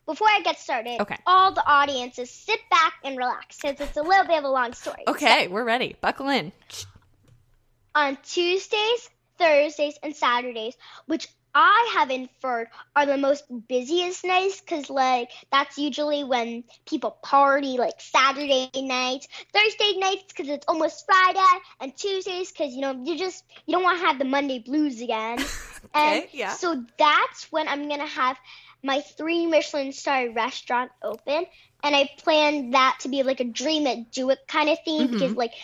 Speaker 1: before I get started,
Speaker 3: Okay.
Speaker 1: all the audiences sit back and relax because it's a little bit of a long story.
Speaker 3: Okay, we're ready. Buckle in.
Speaker 1: on Tuesdays, Thursdays, and Saturdays, which I have inferred are the most busiest nights because, like, that's usually when people party, like Saturday nights, Thursday nights because it's almost Friday, and Tuesdays because, you know, you just, you don't want to have the Monday blues again. [laughs] and
Speaker 3: Okay, yeah.
Speaker 1: so that's when I'm going to have my three Michelin star restaurant open. And I plan that to be like a dream it, do it kind of thing because, mm-hmm. like,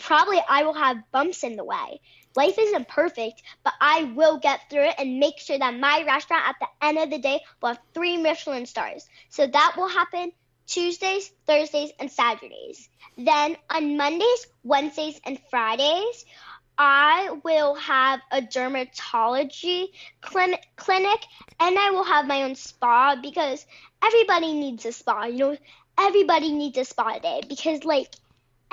Speaker 1: probably I will have bumps in the way. Life isn't perfect, but I will get through it and make sure that my restaurant at the end of the day will have three Michelin stars. So that will happen Tuesdays, Thursdays, and Saturdays. Then on Mondays, Wednesdays, and Fridays, I will have a dermatology clin- clinic and I will have my own spa because everybody needs a spa. You know, everybody needs a spa day because, like,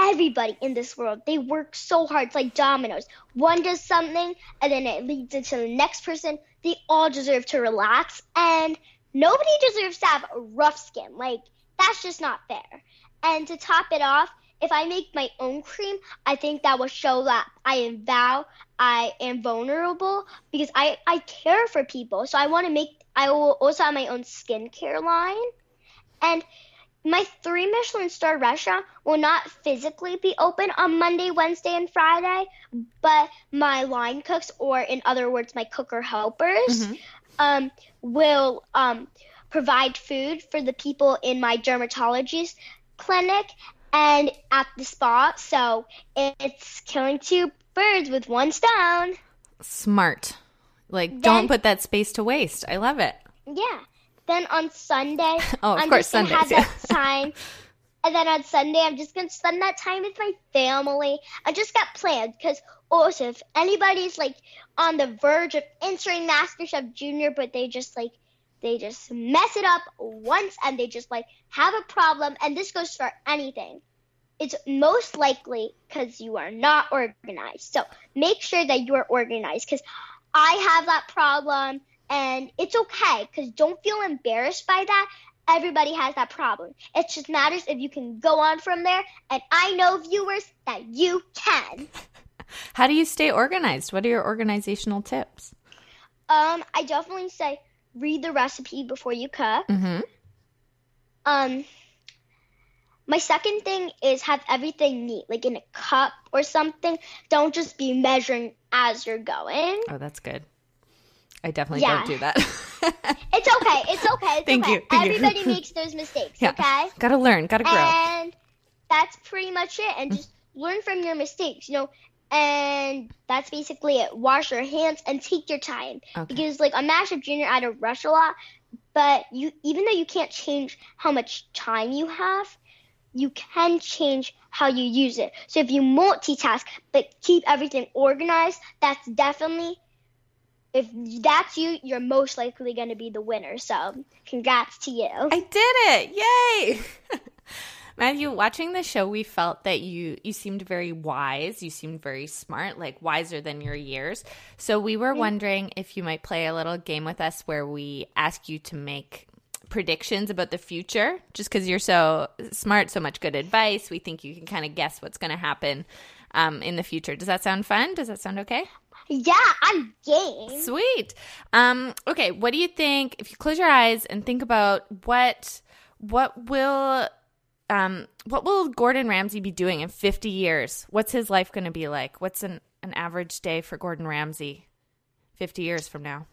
Speaker 1: everybody in this world. They work so hard it's like dominoes. One does something and then it leads into the next person. They all deserve to relax and nobody deserves to have rough skin. Like that's just not fair. And to top it off if i make my own cream i think that will show that i am vow i am vulnerable because i i care for people. So i want to make i will also have my own skincare line. And my three Michelin star restaurant will not physically be open on Monday, Wednesday, and Friday, but my line cooks, or in other words, my cooker helpers, um, will um, provide food for the people in my dermatologist clinic and at the spa. So it's killing two birds with one stone.
Speaker 3: Smart. Like
Speaker 1: Then-
Speaker 3: don't put that space to waste. I love it.
Speaker 1: Yeah. Then on Sunday, [laughs]
Speaker 3: Oh,
Speaker 1: I'm
Speaker 3: course,
Speaker 1: just gonna have
Speaker 3: Sundays,
Speaker 1: that [laughs] time. And then on Sunday, I'm just gonna spend that time with my family. I just got planned because also, if anybody's like on the verge of entering MasterChef Junior, but they just like they just mess it up once and they just like have a problem, and this goes for anything. It's most likely because you are not organized. So make sure that you are organized because I have that problem and it's okay because don't feel embarrassed by that. Everybody has that problem. It just matters if you can go on from there. And I know, viewers, that you can. [laughs]
Speaker 3: How do you stay organized? What are your organizational tips?
Speaker 1: Um, I definitely say read the recipe before you cook.
Speaker 3: Mm-hmm.
Speaker 1: Um, my second thing is have everything neat, like in a cup or something. Don't just be measuring as you're going.
Speaker 3: Oh, that's good. I definitely
Speaker 1: Yeah.
Speaker 3: don't do that. [laughs]
Speaker 1: It's okay. It's okay. It's
Speaker 3: Thank
Speaker 1: okay.
Speaker 3: you, thank you.
Speaker 1: Everybody [laughs] makes those mistakes.
Speaker 3: yeah.
Speaker 1: Okay.
Speaker 3: Gotta learn, gotta grow.
Speaker 1: And that's pretty much it. And just learn from your mistakes, you know. And that's basically it. Wash your hands and take your time.
Speaker 3: Okay.
Speaker 1: Because like on MasterChef Junior, I had to rush a lot. But you, even though you can't change how much time you have, you can change how you use it. So if you multitask but keep everything organized, that's definitely if that's you, you're most likely going to be the winner. So, congrats to you.
Speaker 3: I did it! Yay! [laughs] Matthew, watching the show, we felt that you you seemed very wise. You seemed very smart, like wiser than your years. So we were wondering if you might play a little game with us where we ask you to make predictions about the future. Just because you're so smart, so much good advice, we think you can kind of guess what's going to happen um, in the future. Does that sound fun? Does that sound okay?
Speaker 1: Yeah, I'm game.
Speaker 3: Sweet. Um, okay, what do you think if you close your eyes and think about what what will um what will Gordon Ramsay be doing in 50 years? What's his life going to be like? What's an an average day for Gordon Ramsay 50 years from now?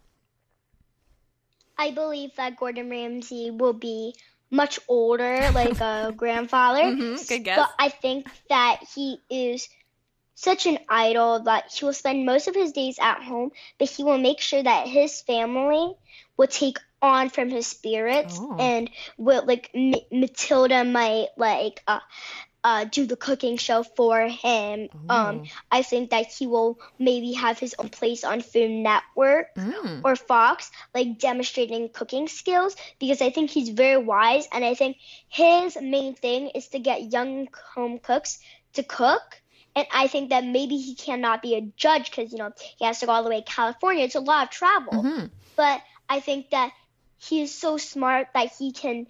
Speaker 1: I believe that Gordon Ramsay will be much older, like a [laughs] grandfather.
Speaker 3: Mhm, good guess.
Speaker 1: But I think that he is such an idol that he will spend most of his days at home, but he will make sure that his family will take on from his spirits
Speaker 3: Oh.
Speaker 1: and will like M- Matilda might like uh uh, do the cooking show for him. Um, I think that he will maybe have his own place on Food Network
Speaker 3: Mm.
Speaker 1: or Fox, like demonstrating cooking skills, because I think he's very wise, and I think his main thing is to get young home cooks to cook. And I think that maybe he cannot be a judge because you know he has to go all the way to California. It's a lot of travel,
Speaker 3: Mhm.
Speaker 1: but I think that he is so smart that he can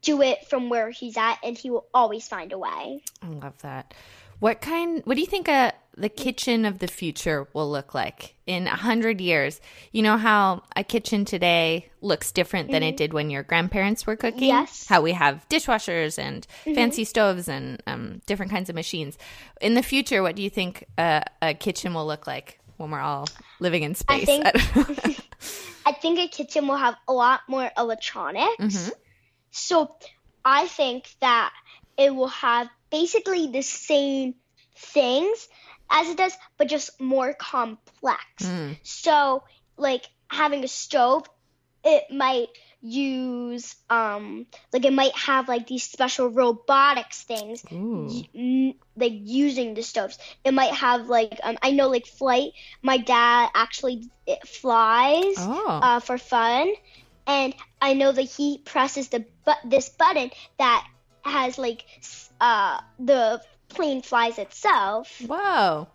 Speaker 1: do it from where he's at, and he will always find a way.
Speaker 3: I love that. What kind? What do you think uh, the kitchen of the future will look like in a hundred years? You know how a kitchen today looks different than it did when your grandparents were cooking.
Speaker 1: Yes.
Speaker 3: How we have dishwashers and fancy stoves and um, different kinds of machines. In the future, what do you think uh, a kitchen will look like when we're all living in space?
Speaker 1: think- [laughs] [laughs] I think a kitchen will have a lot more electronics. So I think that it will have basically the same things as it does, but just more complex. So, like having a stove, it might use um like it might have like these special robotics things y- like using the stoves it might have like um i know like flight my dad actually it flies
Speaker 3: Oh.
Speaker 1: uh, for fun and i know that he presses the but this button that has like uh the plane flies itself
Speaker 3: Whoa.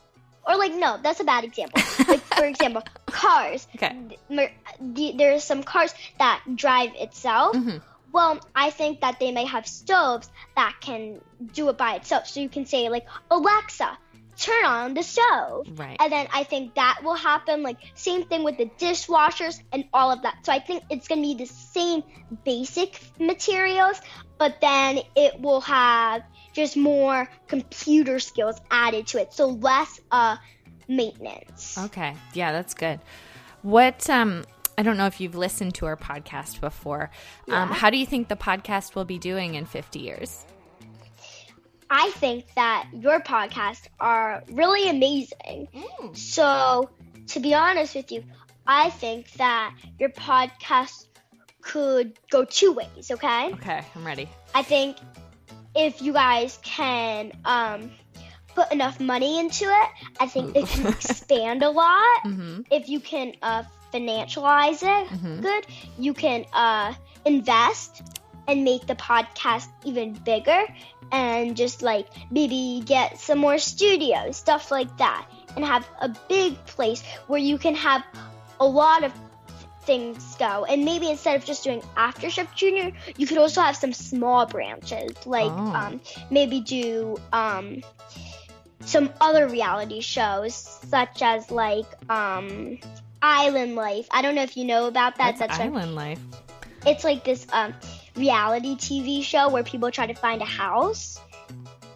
Speaker 1: or like no that's a bad example like for [laughs] example cars
Speaker 3: Okay.
Speaker 1: mer- the, there's some cars that drive itself.
Speaker 3: Mm-hmm.
Speaker 1: Well, I think that they may have stoves that can do it by itself. So you can say like Alexa, turn on the stove.
Speaker 3: Right.
Speaker 1: And then I think that will happen. Like same thing with the dishwashers and all of that. So I think it's gonna be the same basic materials, but then it will have just more computer skills added to it. So less uh maintenance.
Speaker 3: Okay. Yeah, that's good. What um I don't know if you've listened to our podcast before. Um, how do you think the podcast will be doing in 50 years?
Speaker 1: I think that your podcasts are really amazing. So, to be honest with you, I think that your podcast could go two ways, okay?
Speaker 3: Okay, I'm ready.
Speaker 1: I think if you guys can um, put enough money into it, I think it can [laughs] expand a lot. If you can uh, financialize it good, you can uh, invest and make the podcast even bigger and just like maybe get some more studios, stuff like that, and have a big place where you can have a lot of things go. And maybe instead of just doing After Chef Junior, you could also have some small branches, like
Speaker 3: Oh.
Speaker 1: um, maybe do um, some other reality shows, such as like um, Island Life. I don't know if you know about that.
Speaker 3: That's, island life.
Speaker 1: it's like this um, reality TV show where people try to find a house.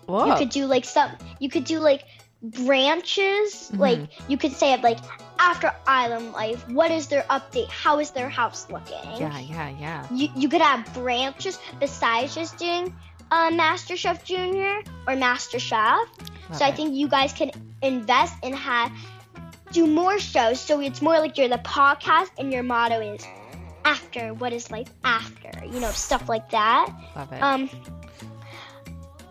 Speaker 3: Whoa.
Speaker 1: You could do like some. You could do like branches.
Speaker 3: Mm-hmm.
Speaker 1: Like you could say it like after Island Life. What is their update? How is their house looking?
Speaker 3: yeah, yeah, yeah.
Speaker 1: You you could have branches besides just doing uh, MasterChef Junior or MasterChef. so I think you guys can invest and have do more shows. So it's more like you're the podcast, and your motto is after. What is life after? You know, stuff like that.
Speaker 3: Love it.
Speaker 1: Um,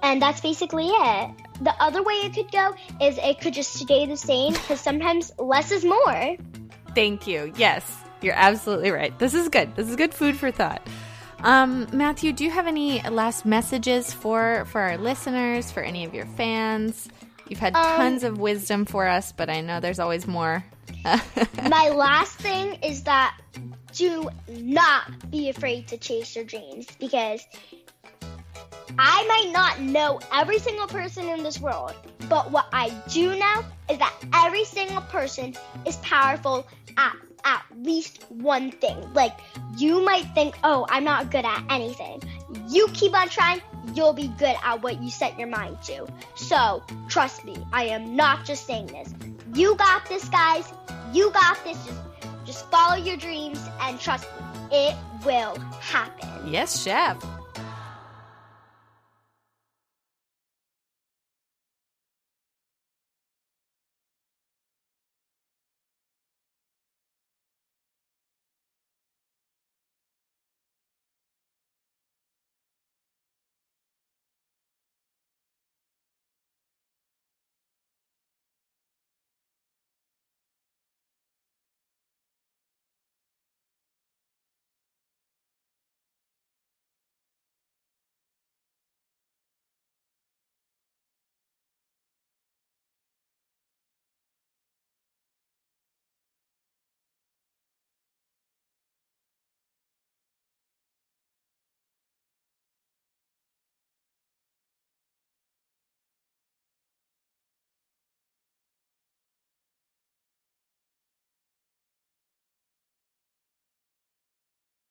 Speaker 1: and that's basically it. The other way it could go is it could just stay the same because sometimes less is more.
Speaker 3: Thank you. Yes, you're absolutely right. This is good. This is good food for thought. Um, Matthew, do you have any last messages for for our listeners, for any of your fans? You've had
Speaker 1: Um,
Speaker 3: tons of wisdom for us, but I know there's always more. [laughs]
Speaker 1: My last thing is that do not be afraid to chase your dreams because I might not know every single person in this world, but what I do know is that every single person is powerful at at least one thing. Like you might think, "Oh, I'm not good at anything." You keep on trying, you'll be good at what you set your mind to. So, trust me, I am not just saying this. You got this, guys. You got this. Just, just follow your dreams and trust me, it will happen.
Speaker 3: Yes, chef.